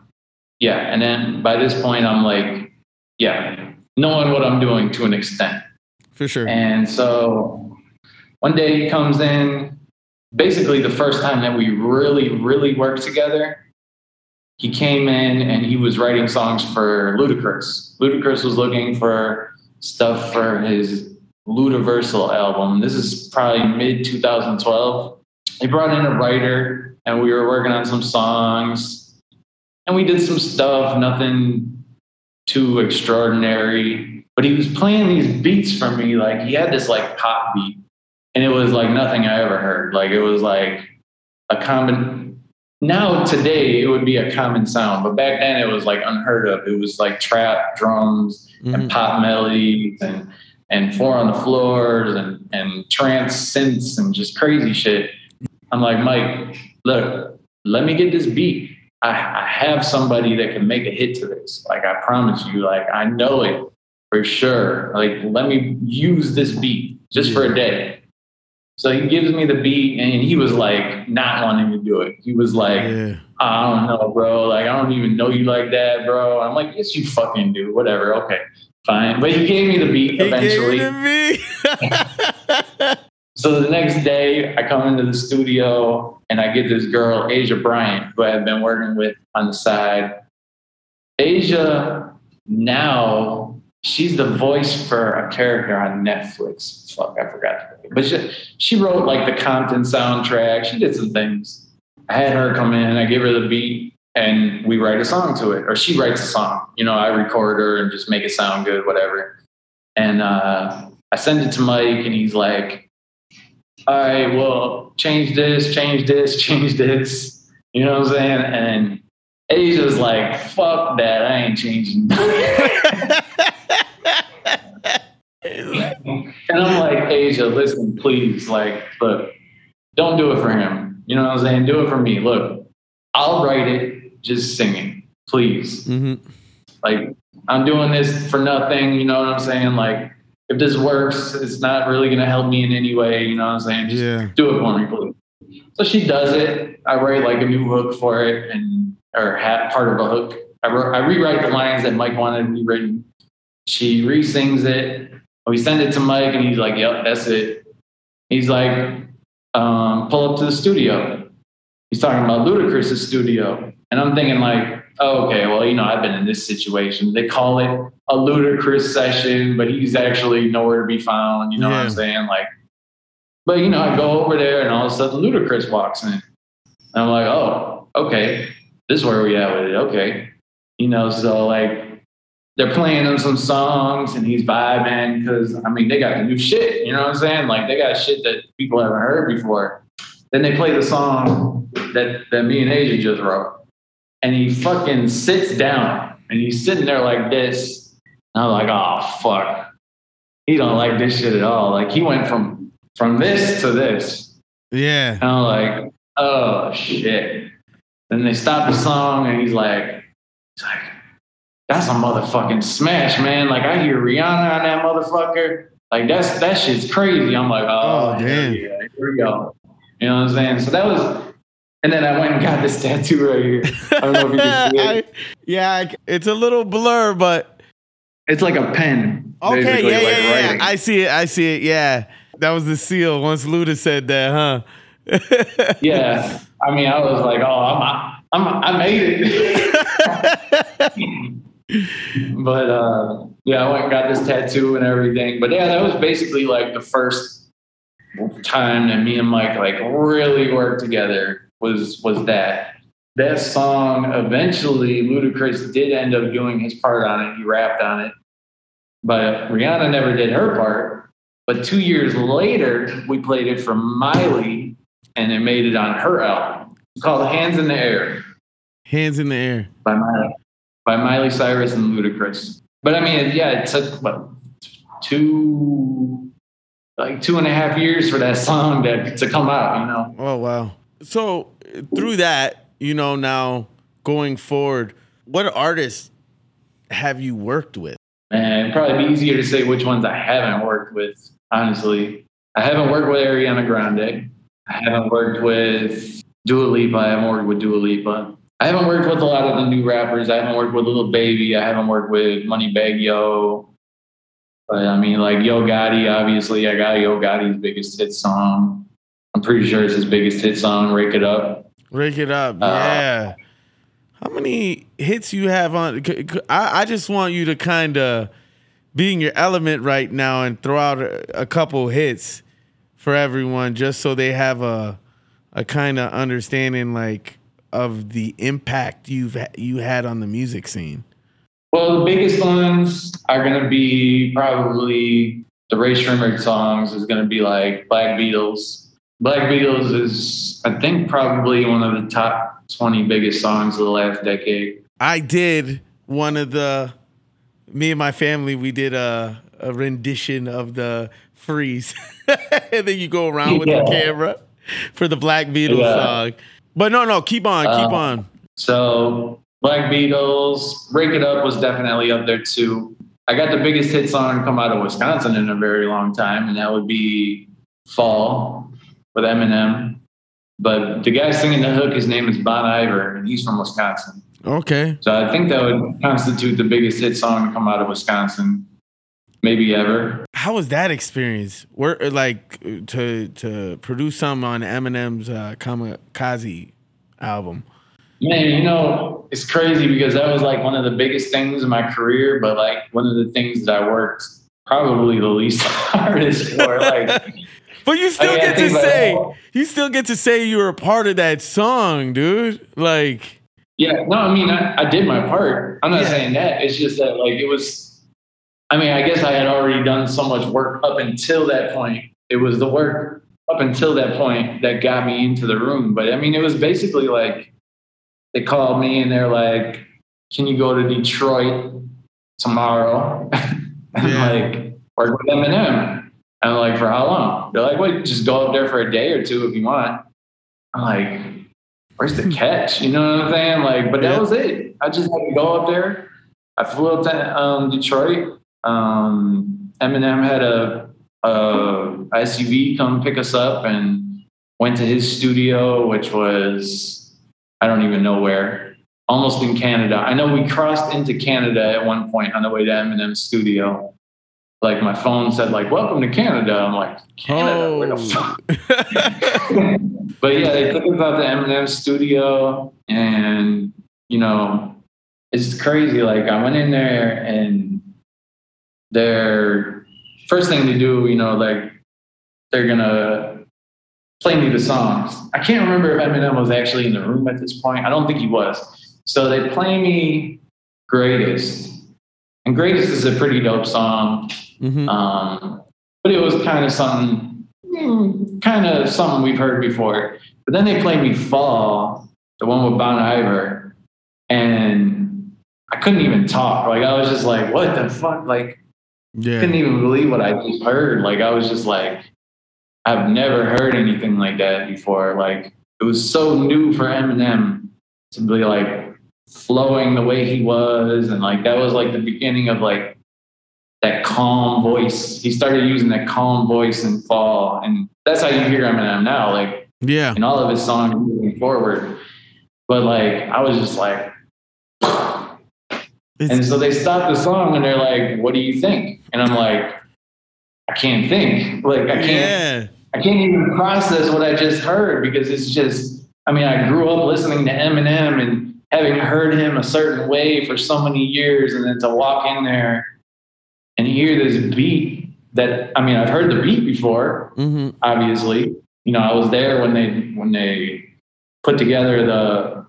yeah. And then by this point, I'm like, yeah, knowing what I'm doing to an extent. For sure. And so one day he comes in, basically the first time that we really, really worked together. He came in and he was writing songs for Ludacris. Ludacris was looking for stuff for his Ludaversal album. This is probably mid 2012. He brought in a writer and we were working on some songs and we did some stuff, nothing too extraordinary but he was playing these beats for me. Like he had this like pop beat, and it was like nothing I ever heard. Like it was like a common. Now today it would be a common sound, but back then it was like unheard of. It was like trap drums mm-hmm. and pop melodies and and four on the floors and and trance synths and just crazy shit. I'm like Mike, look, let me get this beat. I, I have somebody that can make a hit to this. Like I promise you, like I know it for sure. Like, let me use this beat just for a day. So he gives me the beat, and he was like not wanting to do it. He was like, yeah. Ah, I don't know, bro. Like, I don't even know you like that, bro. I'm like, yes, you fucking do. Whatever. Okay, fine. But he gave me the beat he eventually. The so the next day, I come into the studio and I get this girl, Asia Bryant, who I have been working with on the side. Asia now she's the voice for a character on Netflix. Fuck, I forgot. But she, she wrote like the Compton soundtrack. She did some things. I had her come in, I gave her the beat, and we write a song to it. Or she writes a song. You know, I record her and just make it sound good, whatever. And uh, I send it to Mike, and he's like, all right, well, change this, change this, change this. You know what I'm saying? And Asia's like, fuck that, I ain't changing. and I'm like, Asia, listen, please, like, look, don't do it for him. You know what I'm saying? Do it for me. Look, I'll write it, just sing it, please. Mm-hmm. Like, I'm doing this for nothing. You know what I'm saying? Like, if this works, it's not really going to help me in any way. You know what I'm saying? Just yeah. do it for me, please. So she does it. I write like a new hook for it and, or part of a hook. I, wrote, I rewrite the lines that Mike wanted rewritten. She re-sings it we send it to Mike, and he's like, "Yep, that's it." He's like, um, "Pull up to the studio." He's talking about Ludacris's studio. And I'm thinking like, oh, okay, well, you know, I've been in this situation. They call it a Ludacris session, but he's actually nowhere to be found. You know yeah. what I'm saying? Like, but you know, I go over there and all of a sudden Ludacris walks in. And I'm like, oh, okay, this is where we at with it. Okay. You know, so like they're playing him some songs and he's vibing because I mean they got new shit, you know what I'm saying? Like they got shit that people haven't heard before. Then they play the song that, that me and Asia just wrote. And he fucking sits down and he's sitting there like this. And I'm like, oh fuck. He don't like this shit at all. Like he went from from this to this. Yeah. And I'm like, oh shit. Then they stop the song and he's like, he's like, that's a motherfucking smash, man. Like I hear Rihanna on that motherfucker. Like that's that shit's crazy. I'm like, oh, oh damn. Yeah, here we go. You know what I'm saying? So that was and then I went and got this tattoo right here. I don't know if you can see it. I, yeah, it's a little blur, but it's like a pen. Okay, yeah, like yeah, yeah. I see it. I see it. Yeah, that was the seal. Once Luda said that, huh? yeah. I mean, I was like, oh, I'm, I'm, I made it. But uh, yeah, I went and got this tattoo and everything. But yeah, that was basically like the first time that me and Mike like really worked together was was that. That song eventually Ludacris did end up doing his part on it. He rapped on it. But Rihanna never did her part. But two years later, we played it for Miley and it made it on her album. It's called Hands in the Air. Hands in the Air. By Miley by Miley Cyrus and Ludacris. But I mean, yeah, it took what, two, like two and a half years for that song to, to come out, you know? Oh, wow. So through that, you know, now going forward, what artists have you worked with? Man, probably be easier to say which ones I haven't worked with, honestly. I haven't worked with Ariana Grande. I haven't worked with Dua Lipa. I haven't worked with Dua Lipa. I haven't worked with a lot of the new rappers. I haven't worked with Lil Baby. I haven't worked with Moneybagg Yo. But I mean, like Yo Gotti, obviously, I got Yo Gotti's biggest hit song. I'm pretty sure it's his biggest hit song, Rake It Up. Rake It Up, uh, yeah. How many hits you have on? I, I just want you to kind of be in your element right now and throw out a, a couple hits for everyone just so they have a, a kind of understanding like of the impact you've you had on the music scene? Well, the biggest ones are going to be probably the Rae Sremmurd songs. Is going to be like Black Beatles. Black Beatles is, I think, probably one of the top twenty biggest songs of the last decade. I did one of the. Me and my family, we did a, a rendition of the Freeze, and then you go around with yeah. the camera for the Black Beatles yeah. song. But no, no, keep on, keep uh, on. So Black Beatles, Rake It Up was definitely up there too. I got the biggest hit song come out of Wisconsin in a very long time, and that would be Fall with Eminem. But the guy singing the hook, his name is Bon Iver, and he's from Wisconsin. Okay. So I think that would constitute the biggest hit song to come out of Wisconsin, maybe ever. How was that experience? Where like to to produce something on Eminem's uh, Kamikaze album? Man, you know it's crazy because that was like one of the biggest things in my career, but like one of the things that I worked probably the least hardest for. Like, but you still I mean, get to say you still get to say you were a part of that song, dude. Like, yeah, no, I mean I, I did my part. I'm not yeah. saying that. It's just that like it was I mean, I guess I had already done so much work up until that point. It was the work up until that point that got me into the room. But I mean, it was basically like they called me and they're like, "Can you go to Detroit tomorrow?" and yeah. like work with Eminem. And I'm like, "For how long?" They're like, "Wait, just go up there for a day or two if you want." I'm like, "Where's the catch?" You know what I'm saying? Like, but that was it. I just had to go up there. I flew up to um, Detroit um, Eminem had a, a SUV come pick us up and went to his studio, which was I don't even know where, almost in Canada. I know we crossed into Canada at one point on the way to Eminem's studio. like my phone said like "Welcome to Canada." I'm like, Canada, where the fuck? but yeah, they took us out to Eminem's studio, and you know, it's crazy. Like I went in there, and their first thing to do, you know, like they're gonna play me the songs. I can't remember if Eminem was actually in the room at this point. I don't think he was. So they play me "Greatest," and "Greatest" is a pretty dope song. Mhm. Um, but it was kind of something, kind of something we've heard before. But then they played me "Fall," the one with Bon Iver, and I couldn't even talk. Like I was just like, "What the fuck?" Like yeah. couldn't even believe what I just heard. Like I was just like, I've never heard anything like that before. Like it was so new for Eminem to be like flowing the way he was, and like that was like the beginning of like that calm voice. He started using that calm voice in Fall, and that's how you hear Eminem now. Like yeah. in all of his songs moving forward. But like I was just like. And so they stop the song and they're like, "What do you think?" And I'm like, "I can't think. Like I can't. yeah. I can't even process what I just heard because it's just. I mean, I grew up listening to Eminem and having heard him a certain way for so many years, and then to walk in there and hear this beat that I mean, I've heard the beat before, hmm obviously. You know, I was there when they when they put together the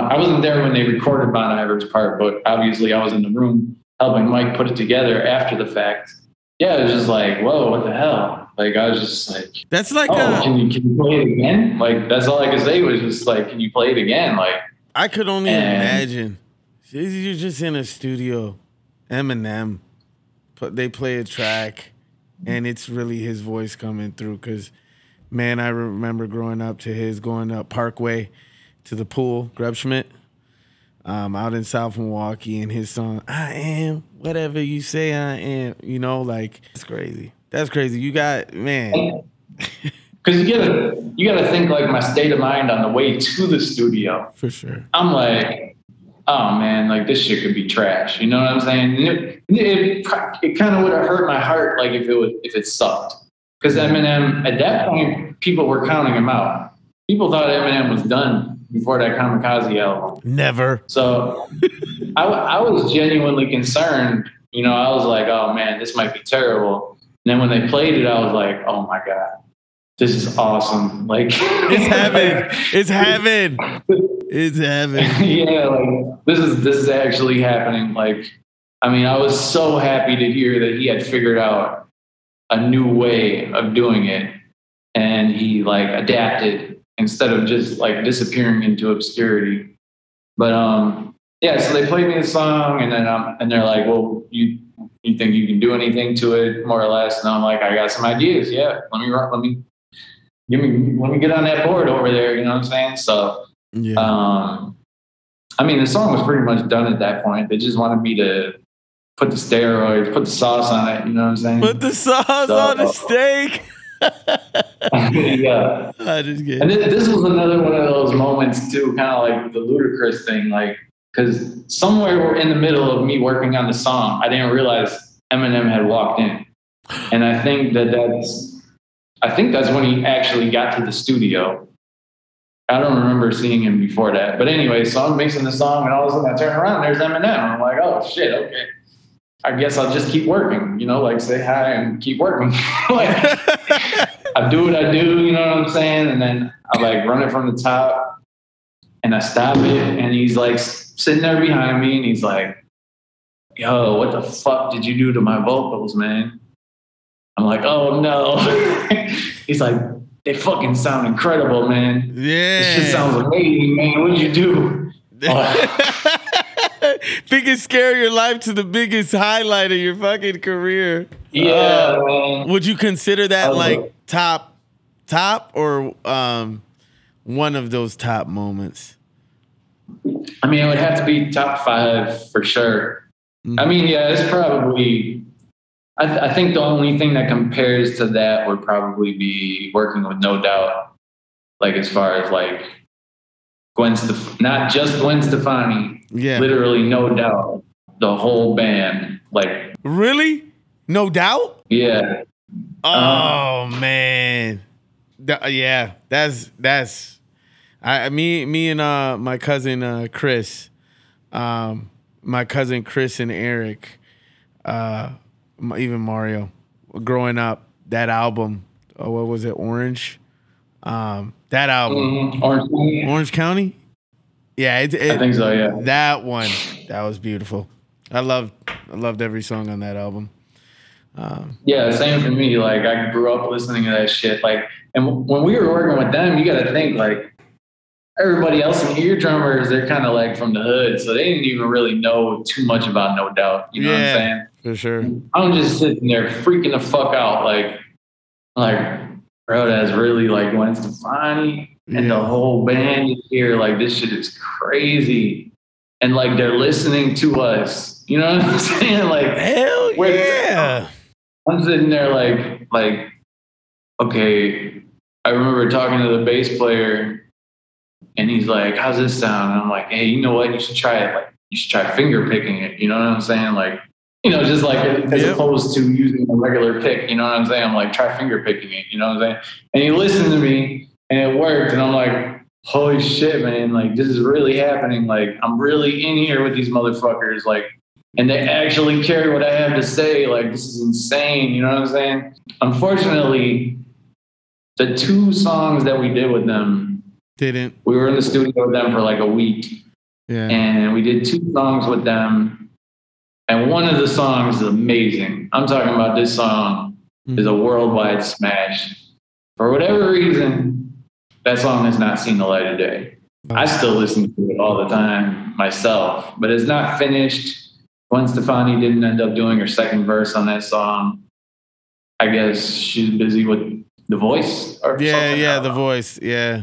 the. I wasn't there when they recorded Bon Iver's part, but obviously I was in the room helping Mike put it together after the fact. Yeah, it was just like, whoa, what the hell? Like I was just like, That's like oh, uh, can you can you play it again? Like that's all I could say was just like, can you play it again? Like I could only And- imagine. You're just in a studio, Eminem. But they play a track, and it's really his voice coming through. Cause, man, I remember growing up to his going up Parkway to the pool, Grobschmidt, um, out in South Milwaukee, and his song "I Am Whatever You Say I Am." You know, like it's crazy. That's crazy. You got man. because you gotta you gotta think like my state of mind on the way to the studio. For sure. I'm like, oh man, like this shit could be trash. You know what I'm saying? It, it, it kind of would have hurt my heart, like if it would, if it sucked. Because Eminem, at that point, people were counting him out. People thought Eminem was done before that Kamikaze album. Never. So I, I was genuinely concerned. You know, I was like, oh man, this might be terrible. And then when they played it, I was like, oh my God, this is awesome. Like, It's heaven. It's heaven. It's heaven. yeah, like this is this is actually happening. Like, I mean, I was so happy to hear that he had figured out a new way of doing it, and he like adapted instead of just like disappearing into obscurity. But um, yeah. So they played me the song, and then um, and they're like, "Well, you you think you can do anything to it, more or less?" And I'm like, "I got some ideas. Yeah, let me let me." Give me, let me get on that board over there. You know what I'm saying? So, Yeah. um, I mean, the song was pretty much done at that point. They just wanted me to put the steroids, put the sauce on it. You know what I'm saying? Put the sauce on the steak. yeah. I just And get this, this was another one of those moments too, kind of like the Ludacris thing, like because somewhere in the middle of me working on the song, I didn't realize Eminem had walked in, and I think that that's, I think that's when he actually got to the studio. I don't remember seeing him before that, but anyway, so I'm mixing the song, and all of a sudden I turn around, and there's Eminem. I'm like, oh shit, okay. I guess I'll just keep working, you know, like say hi and keep working. like, I do what I do, you know what I'm saying? And then I like run it from the top and I stop it and he's like sitting there behind me and he's like, yo, what the fuck did you do to my vocals, man? I'm like, oh no. he's like, they fucking sound incredible, man. This shit sounds amazing, man. What'd you do? biggest scare of your life to the biggest highlight of your fucking career. Yeah, Uh, would you consider that like look. top, top, or um, one of those top moments? I mean, it would have to be top five for sure. Mhm. I mean, yeah, it's probably. I, th- I think the only thing that compares to that would probably be working with No Doubt. Like as far as like Gwen, Stef- not just Gwen Stefani, Yeah. literally No Doubt, the whole band. Like Really? No doubt. Yeah. Oh Uh-huh. man, Th- yeah, that's that's. I me me and uh my cousin uh Chris, um my cousin Chris and Eric, uh even Mario, growing up that album, oh, what was it, Orange, um that album. Orange County? Orange County, yeah, it, I think so. Yeah. that one that was beautiful. I loved I loved every song on that album. Um, yeah, same for me. Like I grew up listening to that shit. Like, and w- when we were working with them, you got to think like everybody else in here, drummers, they're kind of like from the hood, so they didn't even really know too much about No Doubt. You know what Yeah. I'm saying? For sure. I'm just sitting there freaking the fuck out, like, like, bro, that's really like Gwen Stefani and the whole band is here. Like, this shit is crazy, and like they're listening to us. You know what I'm saying? Like, Hell yeah. I'm sitting there like like okay. I remember talking to the bass player and he's like, How's this sound? And I'm like, hey, you know what? You should try it. Like you should try finger picking it. You know what I'm saying? Like, you know, just like as opposed to using a regular pick, you know what I'm saying? I'm like, try finger picking it, you know what I'm saying? And he listened to me and it worked. And I'm like, holy shit, man, like this is really happening. Like I'm really in here with these motherfuckers. Like and they actually care what I have to say. Like this is insane. You know what I'm saying? Unfortunately, the two songs that we did with them, Didn't. we were in the studio with them for like a week, Yeah. and we did two songs with them. And one of the songs is amazing. I'm talking about this song mm. is a worldwide smash. For whatever reason, that song has not seen the light of day. I still listen to it all the time myself, but it's not finished. Gwen Stefani didn't end up doing her second verse on that song. I guess she's busy with the voice or Yeah, yeah, the voice. Yeah.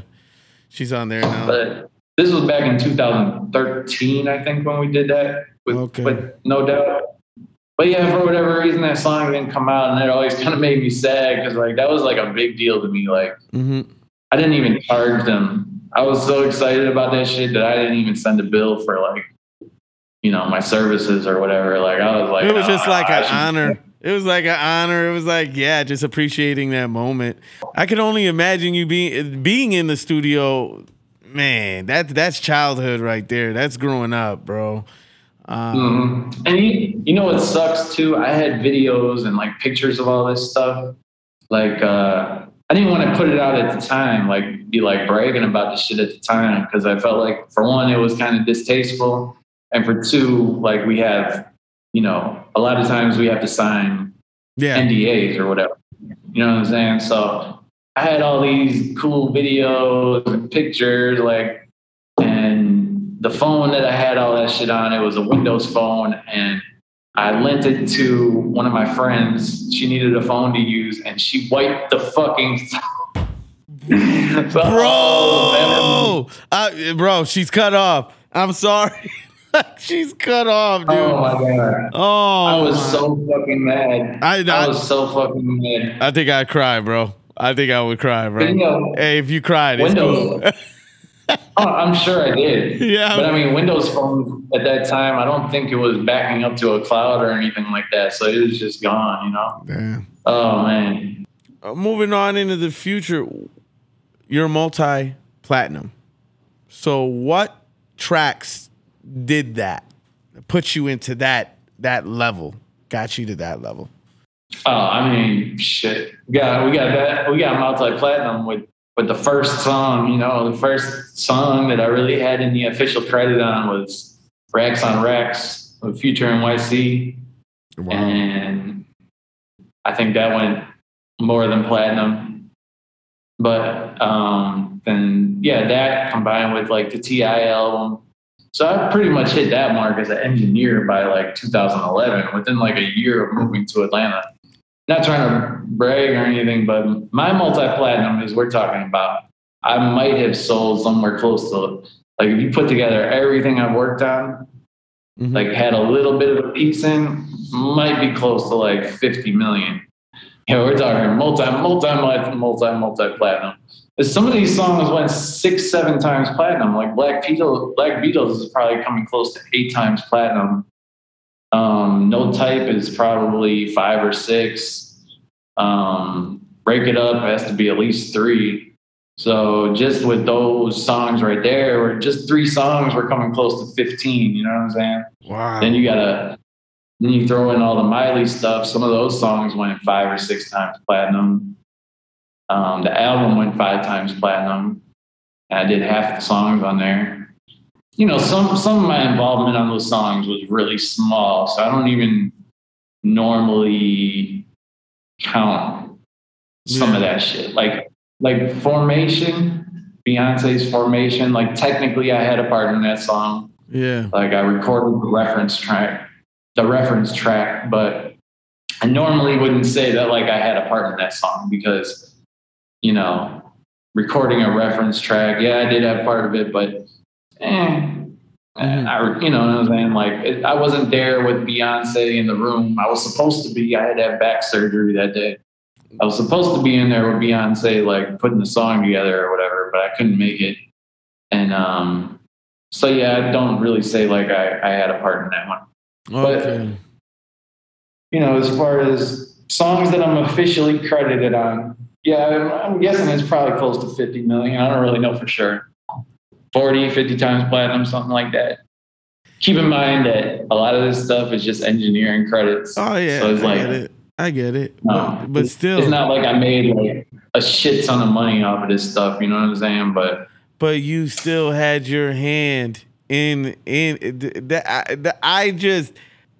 She's on there now. But this was back in 2013, I think, when we did that with, Okay. with No Doubt. But yeah, for whatever reason, that song didn't come out, and it always kind of made me sad because like that was like a big deal to me. Like hmm I didn't even charge them. I was so excited about that shit that I didn't even send a bill for like, you know, my services or whatever. Like I was like, It was just "Nah, like I an should- honor. It was like an honor. It was like, yeah, just appreciating that moment. I could only imagine you being being in the studio. Man, that that's childhood right there. That's growing up, bro. Um, Mhm. And you, you know what sucks too? I had videos and like pictures of all this stuff. Like, uh, I didn't want to put it out at the time, like be like bragging about the shit at the time because I felt like for one, it was kind of distasteful, and for two, like we have, you know, a lot of times we have to sign Yeah, NDAs or whatever. You know what I'm saying? So I had all these cool videos and pictures, like, and the phone that I had all that shit on, it was a Windows phone, and I lent it to one of my friends. She needed a phone to use, and she wiped the fucking. bro, uh, bro, she's cut off. I'm sorry, she's cut off, dude. Oh my god! Oh, I was my- so fucking mad. I- I, I- was so fucking mad. I think I'd cry, bro. I think I would cry, bro. But, you know, Hey, if you cried, it's Windows- cool. Oh, I'm sure I did. Yeah. But I mean, Windows Phone at that time, I don't think it was backing up to a cloud or anything like that. So it was just gone, you know? Damn. Oh, man. Uh, moving on into the future, you're multi platinum. So what tracks did that? Put you into that that level, got you to that level. Oh, I mean, shit. We got, we got that. We got multi platinum with, with the first song, you know, the first song that I really had any official credit on was Racks on Racks with Future n' YC. and I think that went more than platinum. But um, then, yeah, that combined with like the T.I. album, so I pretty much hit that mark as an engineer by like 2011, within like a year of moving to Atlanta. Not trying to brag or anything, but my multi-platinum is we're talking about. I might have sold somewhere close to like if you put together everything I've worked on, Mhm. like had a little bit of a piece in, might be close to like 50 million. You know, we're talking multi, multi, multi, multi, multi platinum. Some of these songs went six, seven times platinum. Like Black Beatles, Black Beatles is probably coming close to eight times platinum. Um, no type is probably five or six. Um, Rake It Up has to be at least three. So just with those songs right there, or just three songs, we're coming close to 15. You know what I'm saying? Wow. Then you gotta, then you throw in all the Miley stuff. Some of those songs went five or six times platinum. Um, the album went five times platinum. I did half the songs on there. You know, some some of my involvement on those songs was really small, so I don't even normally count some of that shit. Like like Formation, Beyonce's Formation. Like technically, I had a part in that song. yeah. Like I recorded the reference track, the reference track, but I normally wouldn't say that like I had a part in that song because, you know, recording a reference track, yeah, I did have part of it, but eh. Mhm. I, you know what I'm saying? Like, it, I wasn't there with Beyonce in the room. I was supposed to be. I had to have back surgery that day. I was supposed to be in there with Beyonce, like putting the song together or whatever, but I couldn't make it. And um, so yeah, I don't really say like I, I had a part in that one. Okay. You know, as far as songs that I'm officially credited on, yeah, I'm, I'm guessing it's probably close to 50 million. I don't really know for sure. 40, 50 times platinum, something like that. Keep in mind that a lot of this stuff is just engineering credits. Oh yeah. So it's I like, get it. I get it. No, but, but still, it's not like I made like a shit ton of money off of this stuff. You know what I'm saying? But but you still had your hand in in that. I, the- I just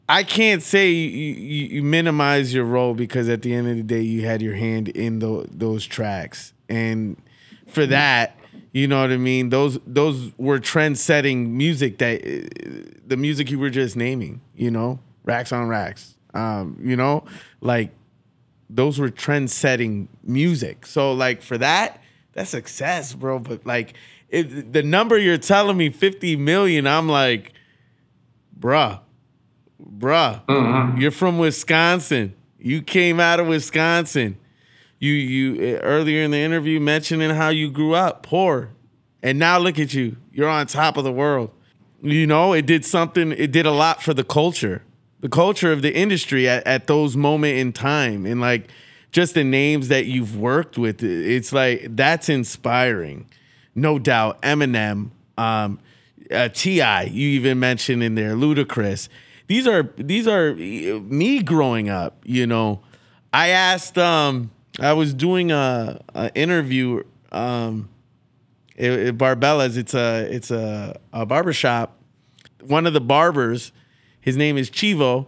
I can't say you, you, you minimize your role because at the end of the day you had your hand in tho- those tracks, and for that, you know what I mean. Those those were trend setting music that uh, the music you were just naming. You know, racks on racks. Um, you know, like those were trend setting music. So like for that, that's success, bro. But like if the number you're telling me 50 million, I'm like, bruh, bruh, mhm. you're from Wisconsin. You came out of Wisconsin. You you uh, earlier in the interview mentioning how you grew up poor. And now look at you. You're on top of the world. You know, it did something, it did a lot for the culture. The culture of the industry at, at those moment in time. And like just the names that you've worked with, it's like that's inspiring. No doubt. Eminem, um, uh, T.I., you even mentioned in there, Ludacris. These are these are me growing up. You know, I asked. Um, I was doing a, a interview. Um, at, at Barbella's. It's a it's a, a barbershop. One of the barbers, his name is Chivo,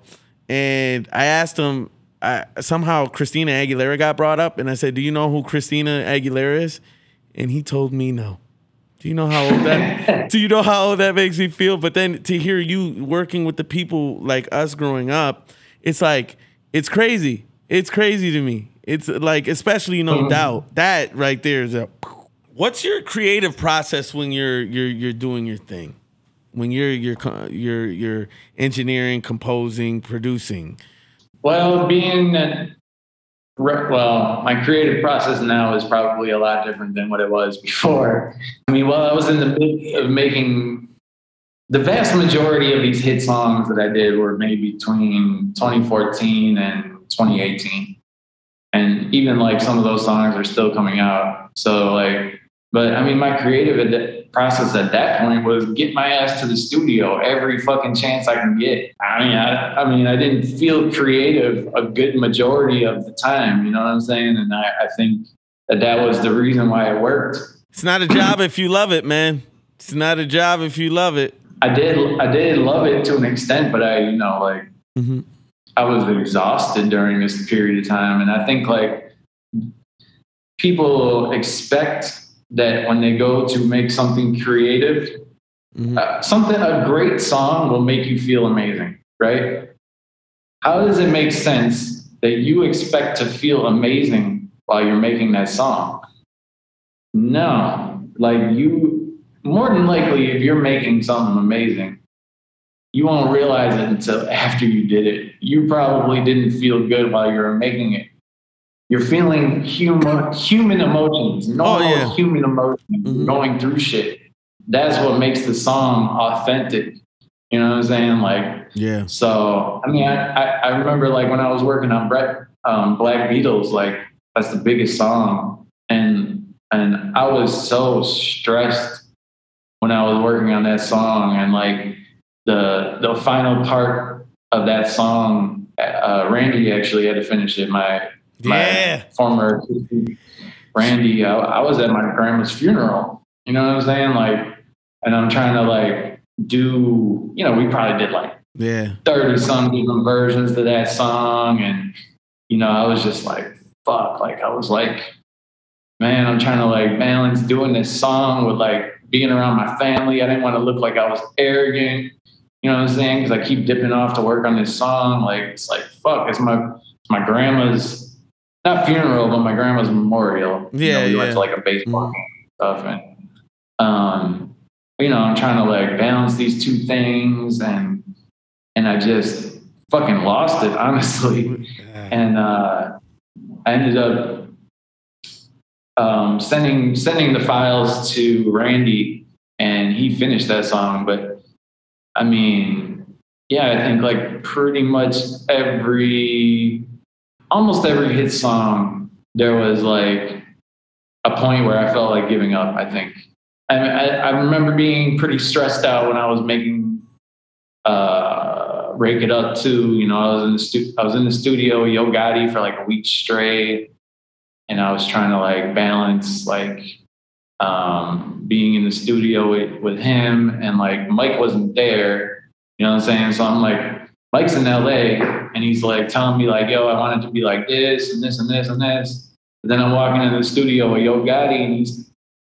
and I asked him. I, somehow Christina Aguilera got brought up, and I said, "Do you know who Christina Aguilera is?" And he told me no. Do you know how old that? do you know how old that makes me feel? But then to hear you working with the people like us growing up, it's like it's crazy. It's crazy to me. It's like, especially no mm-hmm. doubt that right there is a. What's your creative process when you're you're you're doing your thing? When you're you're you're you're engineering, composing, producing. Well, being well, my creative process now is probably a lot different than what it was before. I mean, while I was in the midst of making the vast majority of these hit songs that I did were made between 2014 and 2018. And even like some of those songs are still coming out. So, like, but I mean, my creative ad- process at that point was get my ass to the studio every fucking chance I can get. I mean, I, I mean, I didn't feel creative a good majority of the time. You know what I'm saying? And I, I think that that was the reason why it worked. It's not a job if you love it, man. It's not a job if you love it. I did, I did love it to an extent, but I, you know, like Mm-hmm. I was exhausted during this period of time. And I think like people expect that when they go to make something creative, Mhm. uh, something, a great song will make you feel amazing, right? How does it make sense that you expect to feel amazing while you're making that song? No, like you, more than likely, if you're making something amazing, you won't realize it until after you did it. You probably didn't feel good while you were making it. You're feeling human human emotions, normal yeah. human emotions, Mhm. going through shit. That's what makes the song authentic. You know what I'm saying? Like, yeah. So I mean, I, I, I remember like when I was working on Brett um, Black Beatles, like that's the biggest song, and and I was so stressed when I was working on that song, and like the the final part of that song, uh, Randy actually had to finish it. My yeah. my former Randy, I, I was at my grandma's funeral. You know what I'm saying? Like, and I'm trying to like do, you know, we probably did like yeah 30 some different versions of that song. And, you know, I was just like, fuck. Like, I was like, man, I'm trying to like balance doing this song with like being around my family. I didn't want to look like I was arrogant. You know what I'm saying? Because I keep dipping off to work on this song. Like, it's like, fuck, it's my, it's my grandma's not funeral, but my grandma's memorial. Yeah, you know, we yeah. went to like a baseball game and stuff, and um, you know, I'm trying to like balance these two things, and and I just fucking lost it, honestly, and uh, I ended up um, sending sending the files to Randy, and he finished that song, but I mean, yeah, I think like pretty much every almost every hit song, there was like a point where I felt like giving up. I think I, I, I remember being pretty stressed out when I was making uh, "Rake It Up" too. You know, I was in the stu- I was in the studio Yo Gotti for like a week straight, and I was trying to like balance like um, being in the studio with, with him and like Mike wasn't there. You know what I'm saying? So I'm like, Mike's in LA and he's like telling me like, yo, I want it to be like this and this and this and this. But then I'm walking into the studio with Yo Gotti and he's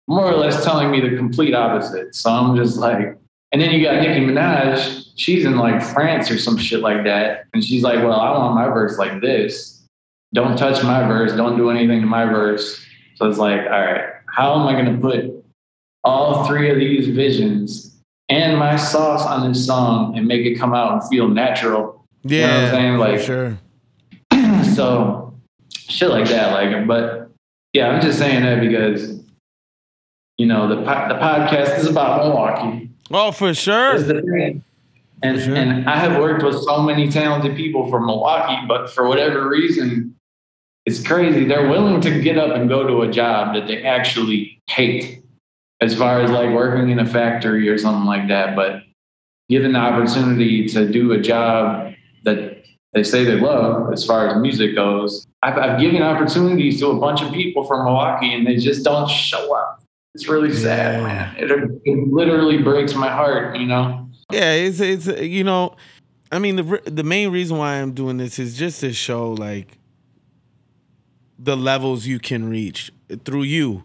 more or less telling me the complete opposite. So I'm just like, and then you got Nicki Minaj. She's in like France or some shit like that. And she's like, well, I want my verse like this. Don't touch my verse. Don't do anything to my verse. So it's like, all right, how am I going to put all three of these visions and my sauce on this song and make it come out and feel natural? Yeah, You know I'm saying? Like, sure. so shit like that. Like, but yeah, I'm just saying that because you know the po- the podcast is about Milwaukee. Oh, for sure. Is the thing. And Sure. and I have worked with so many talented people from Milwaukee, but for whatever reason, it's crazy. They're willing to get up and go to a job that they actually hate, as far as like working in a factory or something like that. But given the opportunity to do a job that they say they love, as far as music goes, I've, I've given opportunities to a bunch of people from Milwaukee, and they just don't show up. It's really sad, man. It, it literally breaks my heart, you know. Yeah, it's it's you know, I mean the the main reason why I'm doing this is just to show like the levels you can reach through you.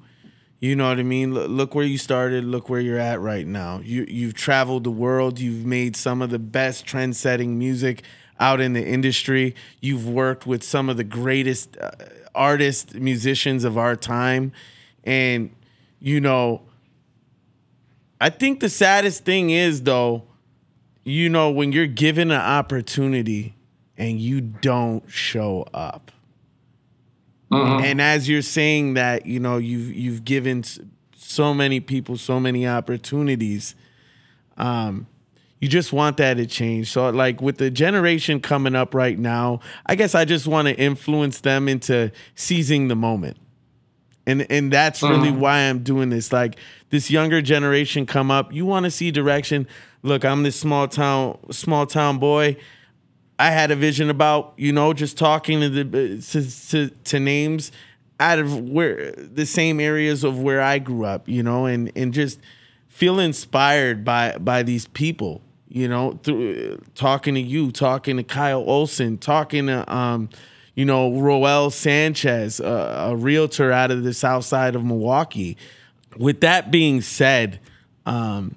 You know what I mean? Look, where you started. Look where you're at right now. You you've traveled the world. You've made some of the best trend-setting music out in the industry. You've worked with some of the greatest uh, artists, musicians of our time, and you know. I think the saddest thing is though, you know, when you're given an opportunity and you don't show up. Mhm. And as you're saying that, you know, you've you've given so many people so many opportunities. Um, you just want that to change. So, like with the generation coming up right now, I guess I just want to influence them into seizing the moment, and and that's really why I'm doing this. Like this younger generation come up, you want to see direction. Look, I'm this small town small town boy. I had a vision about you know just talking to the to, to, to names out of where the same areas of where I grew up, you know, and and just feel inspired by by these people, you know, through talking to you, talking to Kyle Olson, talking to um, you know, Roel Sanchez, a, a realtor out of the south side of Milwaukee. With that being said, um,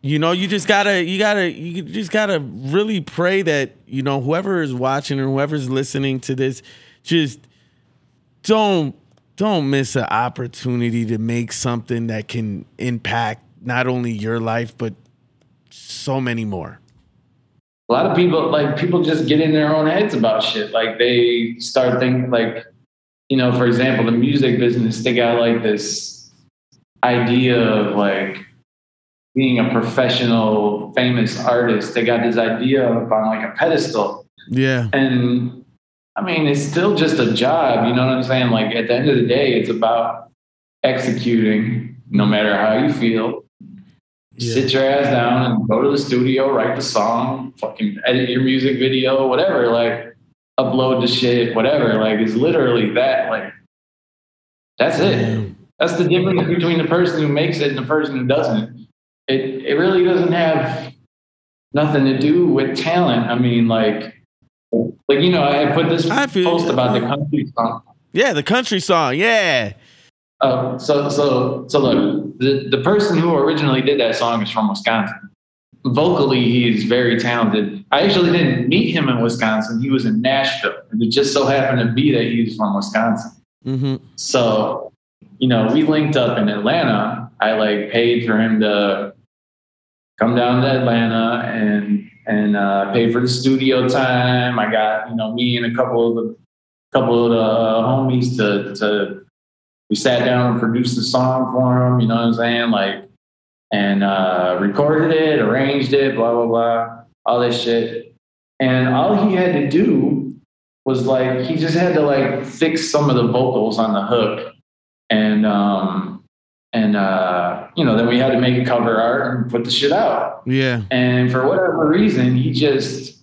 you know, you just gotta, you gotta, you just gotta really pray that you know whoever is watching or whoever's listening to this, just don't don't miss an opportunity to make something that can impact not only your life but so many more. a lot of people like people just get in their own heads about shit. Like they start thinking like, you know, for example, the music business, they got like this idea of like, being a professional, famous artist. They got this idea up on like a pedestal. Yeah. And I mean, it's still just a job. You know what I'm saying? Like at the end of the day, it's about executing no matter how you feel. Yeah. Sit your ass down and go to the studio, write the song, fucking edit your music video, whatever. Like upload the shit, whatever. Like it's literally that. Like that's it. That's the difference between the person who makes it and the person who doesn't. It really doesn't have nothing to do with talent. I mean, like, like you know, I put this I post about the country song. Yeah, the country song. Yeah. Uh, so so so look, the the person who originally did that song is from Wisconsin. Vocally, he's very talented. I actually didn't meet him in Wisconsin. He was in Nashville. And it just so happened to be that he was from Wisconsin. Mm-hmm. So, you know, we linked up in Atlanta. I like paid for him to come down to Atlanta and and uh, pay for the studio time. I got you know me and a couple of the couple of the uh, homies to to we sat down and produced the song for him. You know what I'm saying? Like and uh, recorded it, arranged it, blah blah blah, all this shit. And all he had to do was like he just had to like fix some of the vocals on the hook and um and uh you know then we had to make a cover art and put the shit out Yeah. and for whatever reason he just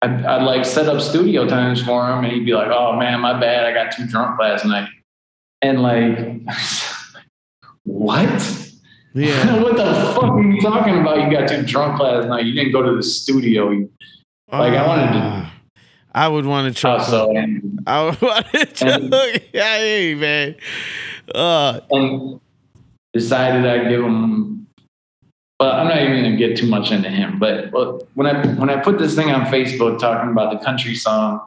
I'd, I'd like set up studio times for him and he'd be like oh man my bad i got too drunk last night and like what Yeah. what the fuck are you talking about you got too drunk last night you didn't go to the studio Like, I wanted to- Ah, I would want to choke. also and I would want to choke. Yeah, hey, man. Uh, and decided I'd give him. Well, I'm not even gonna get too much into him, but when I when I put this thing on Facebook talking about the country song,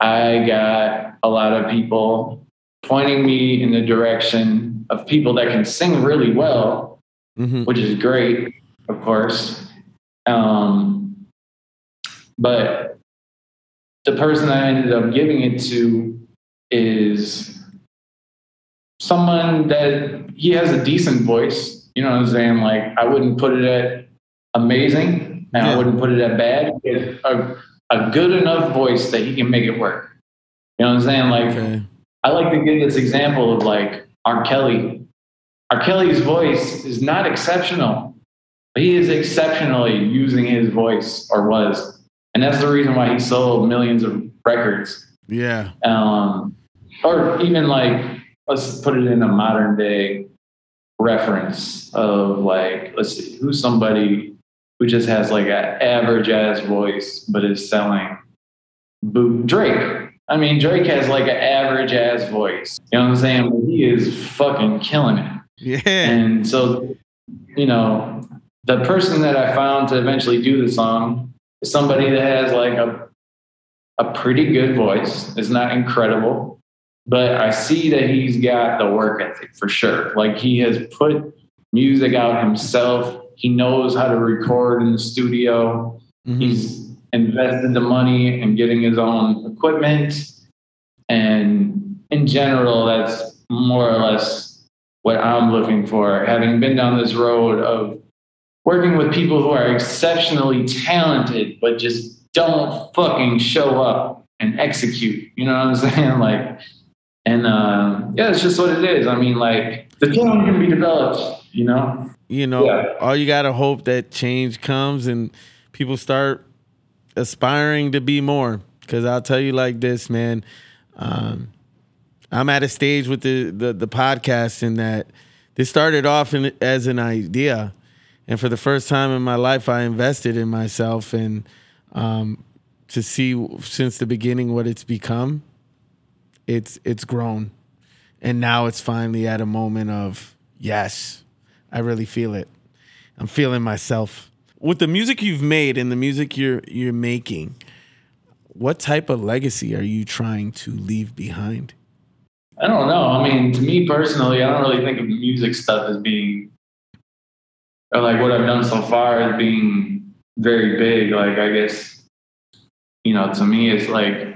I got a lot of people pointing me in the direction of people that can sing really well, mhm. which is great, of course. Um, but the person I ended up giving it to is someone that he has a decent voice. You know what I'm saying? Like I wouldn't put it at amazing, and Yeah. I wouldn't put it at bad. It's a, a good enough voice that he can make it work. You know what I'm saying? Like Okay. I like to give this example of like R. Kelly. R. Kelly's voice is not exceptional, but he is exceptionally using his voice or was. And that's the reason why he sold millions of records. Yeah. Um, or even like, let's put it in a modern day reference of like, let's see, who's somebody who just has like an average ass voice, but is selling boo Drake. I mean, Drake has like an average ass voice. You know what I'm saying? But he is fucking killing it. Yeah. And so, you know, the person that I found to eventually do the song is somebody that has like a a pretty good voice. It's not incredible, but I see that he's got the work ethic for sure. Like he has put music out himself. He knows how to record in the studio. Mhm. He's invested the money in getting his own equipment. And in general, that's more or less what I'm looking for. Having been down this road of working with people who are exceptionally talented, but just don't fucking show up and execute. You know what I'm saying? Like, and uh, yeah, it's just what it is. I mean, like, the talent can be developed, you know? you know, Yeah. all you gotta hope that change comes and people start aspiring to be more. Because I'll tell you like this, man. Um, I'm at a stage with the, the the podcast in that this started off in, as an idea, and for the first time in my life, I invested in myself and um, to see since the beginning what it's become. It's it's grown, and now it's finally at a moment of yes, I really feel it. I'm feeling myself with the music you've made and the music you're you're making. What type of legacy are you trying to leave behind? I don't know. I mean, to me personally, I don't really think of music stuff as being, or like what I've done so far as being very big. Like, I guess, you know, to me, it's like,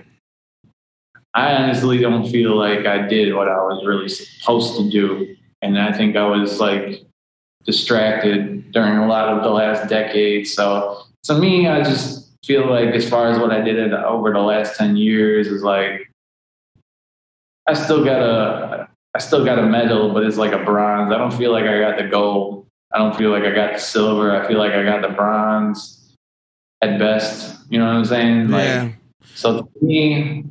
I honestly don't feel like I did what I was really supposed to do. And I think I was like distracted during a lot of the last decade. So to me, I just feel like as far as what I did over the last 10 years is like, I still got a, I still got a medal, but it's like a bronze. I don't feel like I got the gold. I don't feel like I got the silver. I feel like I got the bronze at best. You know what I'm saying? Like, yeah. so to me,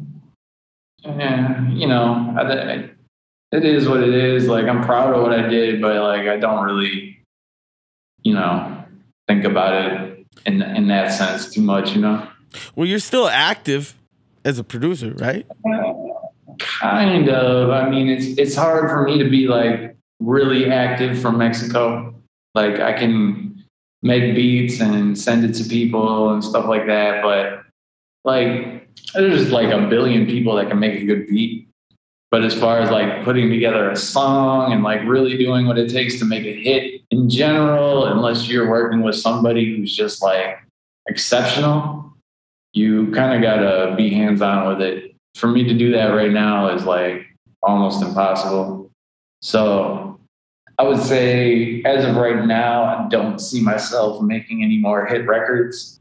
yeah, you know, I, I, it is what it is. Like I'm proud of what I did, but like I don't really, you know, think about it in in that sense too much. You know. Well, you're still active as a producer, right? Kind of. I mean, it's it's hard for me to be like really active from Mexico. Like I can make beats and send it to people and stuff like that, but like there's like a billion people that can make a good beat but as far as like putting together a song and like really doing what it takes to make a hit in general, unless you're working with somebody who's just like exceptional, you kind of got to be hands on with it. For me to do that right now is like almost impossible. So I would say, as of right now, I don't see myself making any more hit records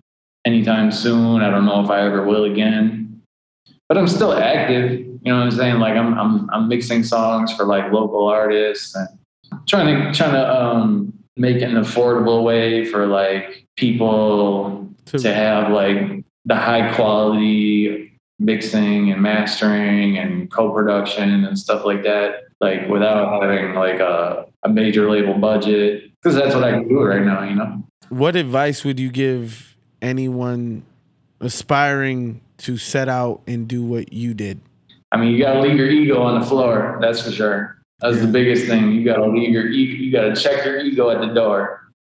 anytime soon. I don't know if I ever will again, but I'm still active you know what I'm saying? Like I'm I'm I'm mixing songs for like local artists and trying to trying to um make it an affordable way for like people to, to have like the high quality mixing and mastering and co-production and stuff like that like without having like a, a major label budget because that's what i can do right now you know what advice would you give anyone aspiring to set out and do what you did I mean, you got to leave your ego on the floor. That's for sure. That's the biggest thing. You got to leave your ego. You got to check your ego at the door.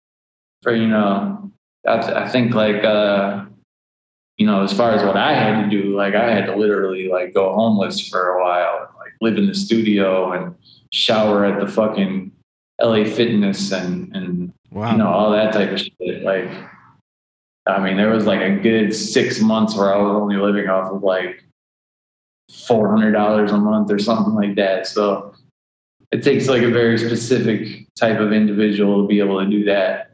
For you know, I think like uh, you know, as far as what I had to do, like I had to literally like go homeless for a while, and, like live in the studio and shower at the fucking LA Fitness and and wow. you know all that type of shit. Like, I mean, there was like a good six months where I was only living off of like four hundred dollars a month or something like that. So it takes like a very specific type of individual to be able to do that.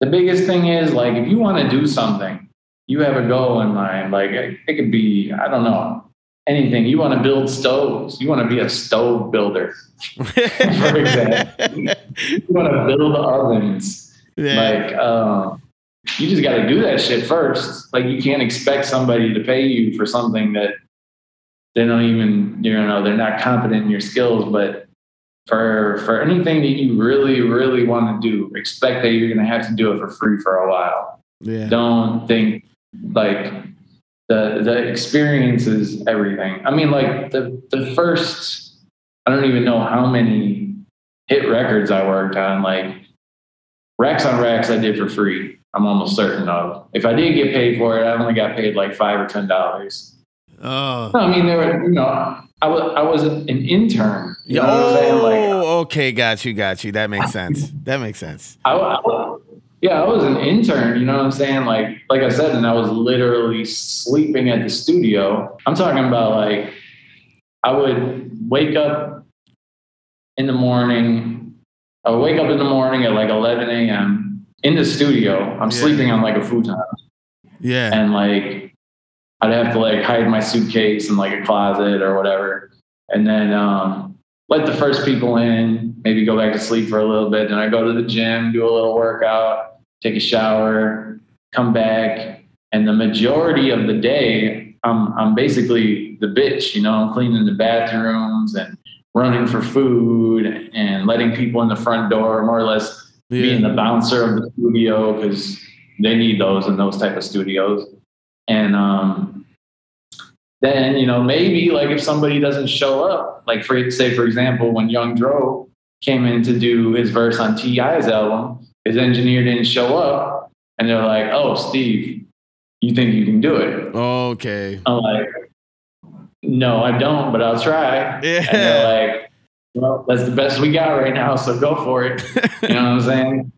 The biggest thing is like if you want to do something, you have a goal in mind. Like it, it could be, I don't know, anything. You want to build stoves. You want to be a stove builder, for example. you want to build ovens. Yeah. Like um, you just got to do that shit first. Like you can't expect somebody to pay you for something that they don't even you know they're not confident in your skills but for for anything that you really really want to do expect that you're going to have to do it for free for a while yeah. don't think like the the experience is everything i mean like the the first i don't even know how many hit records i worked on like racks on racks i did for free i'm almost certain of if i did get paid for it i only got paid like five or ten dollars Oh. No, I mean, there were, you know, I was, I was an intern. You know oh, like, okay. Got you. Got you. That makes sense. That makes sense. I, I, yeah, I was an intern. You know what I'm saying? Like, like I said, and I was literally sleeping at the studio. I'm talking about like, I would wake up in the morning. I would wake up in the morning at like 11 a.m. in the studio. I'm yeah. sleeping on like a futon. Yeah. And like, I'd have to like hide my suitcase in like a closet or whatever, and then um, let the first people in. Maybe go back to sleep for a little bit. Then I go to the gym, do a little workout, take a shower, come back, and the majority of the day, I'm I'm basically the bitch. You know, I'm cleaning the bathrooms and running for food and letting people in the front door, more or less yeah. being the bouncer of the studio because they need those in those type of studios. And um, then, you know, maybe like if somebody doesn't show up, like for say, for example, when Young Dro came in to do his verse on T.I.'s album, his engineer didn't show up. And they're like, oh, Steve, you think you can do it? Okay. I'm like, no, I don't, but I'll try. Yeah. And they're like, well, that's the best we got right now, so go for it. you know what I'm saying?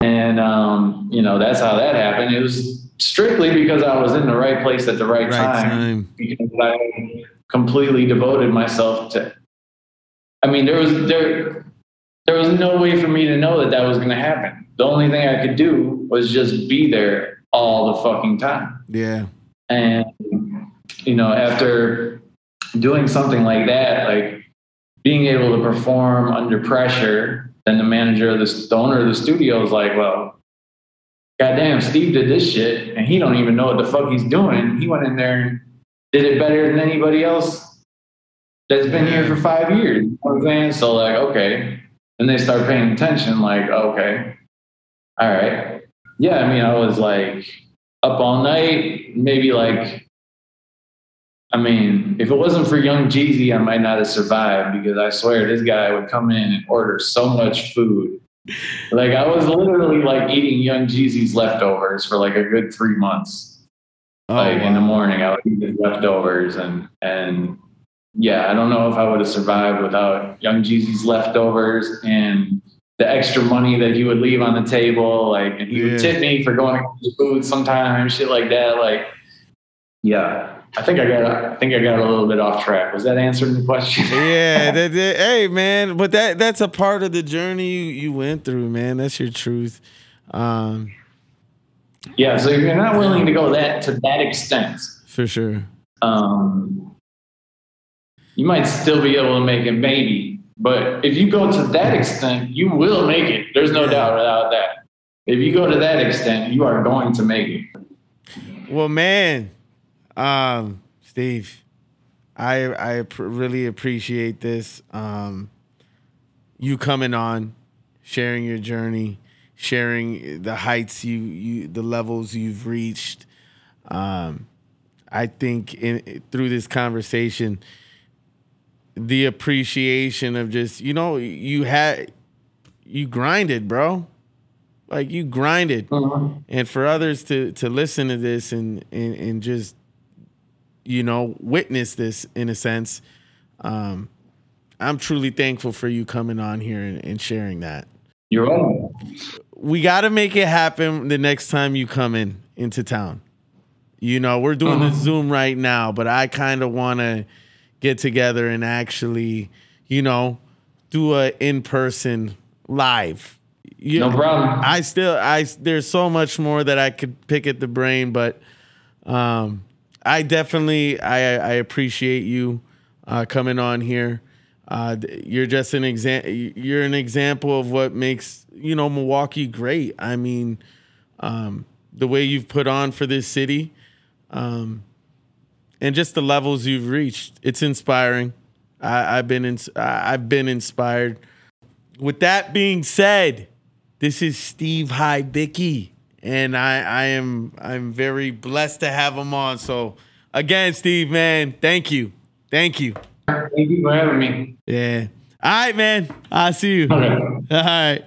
And um, you know, that's how that happened. It was strictly because I was in the right place at the right, right time, time, Because I completely devoted myself to. I mean, there was there. there was no way for me to know that that was going to happen. The only thing I could do was just be there all the fucking time. Yeah. And, you know, after doing something like that, like being able to perform under pressure, then the manager of the, the owner of the studio is like, well, goddamn, Steve did this shit and he don't even know what the fuck he's doing. He went in there and did it better than anybody else that's been here for five years. You know what I'm saying? So like, okay. Then they start paying attention, like, okay, all right. Yeah, I mean, I was like up all night, maybe like I mean, if it wasn't for Young Jeezy, I might not have survived because I swear this guy would come in and order so much food. Like I was literally like eating Young Jeezy's leftovers for like a good three months. Oh, like in the morning, I would eat his leftovers, and and yeah, I don't know if I would have survived without Young Jeezy's leftovers and the extra money that he would leave on the table. Like, and he Yeah. would tip me for going to food sometimes, shit like that. Like, yeah, I think I got I think I got a little bit off track. Was that answering the question? yeah, that, that- hey man, but that that's a part of the journey you, you went through, man. That's your truth. Um, yeah. So you're not willing to go that to that extent. for sure. um, you might still be able to make it, maybe. But if you go to that extent, you will make it. There's no doubt about that. If you go to that extent, you are going to make it. Well, man, um, Steve, I I pr- really appreciate this. Um, you coming on, sharing your journey, sharing the heights you you the levels you've reached. Um, I think in through this conversation, the appreciation of just you know you had you grinded, bro. Like you grinded and for others to to listen to this and and, and just you know witness this in a sense. Um i'm truly thankful for you coming on here and, and sharing that. You're welcome. we got to make it happen the next time you come in into town. You know we're doing the zoom right now but i kind of want to get together and actually you know do a in-person live. You, No problem. I still I there's so much more that I could pick at the brain, but um, I definitely I I appreciate you uh, coming on here. Uh, you're just an example. You're an example of what makes you know Milwaukee great. I mean, um, the way you've put on for this city, um, and just the levels you've reached. It's inspiring. I, I've been ins- I've been inspired. With that being said, this is Steve Hybicki, and I, I am I'm very blessed to have him on. So again, Steve, man, thank you, thank you. Thank you for having me. Yeah. All right, man. I'll see you. Okay. All right.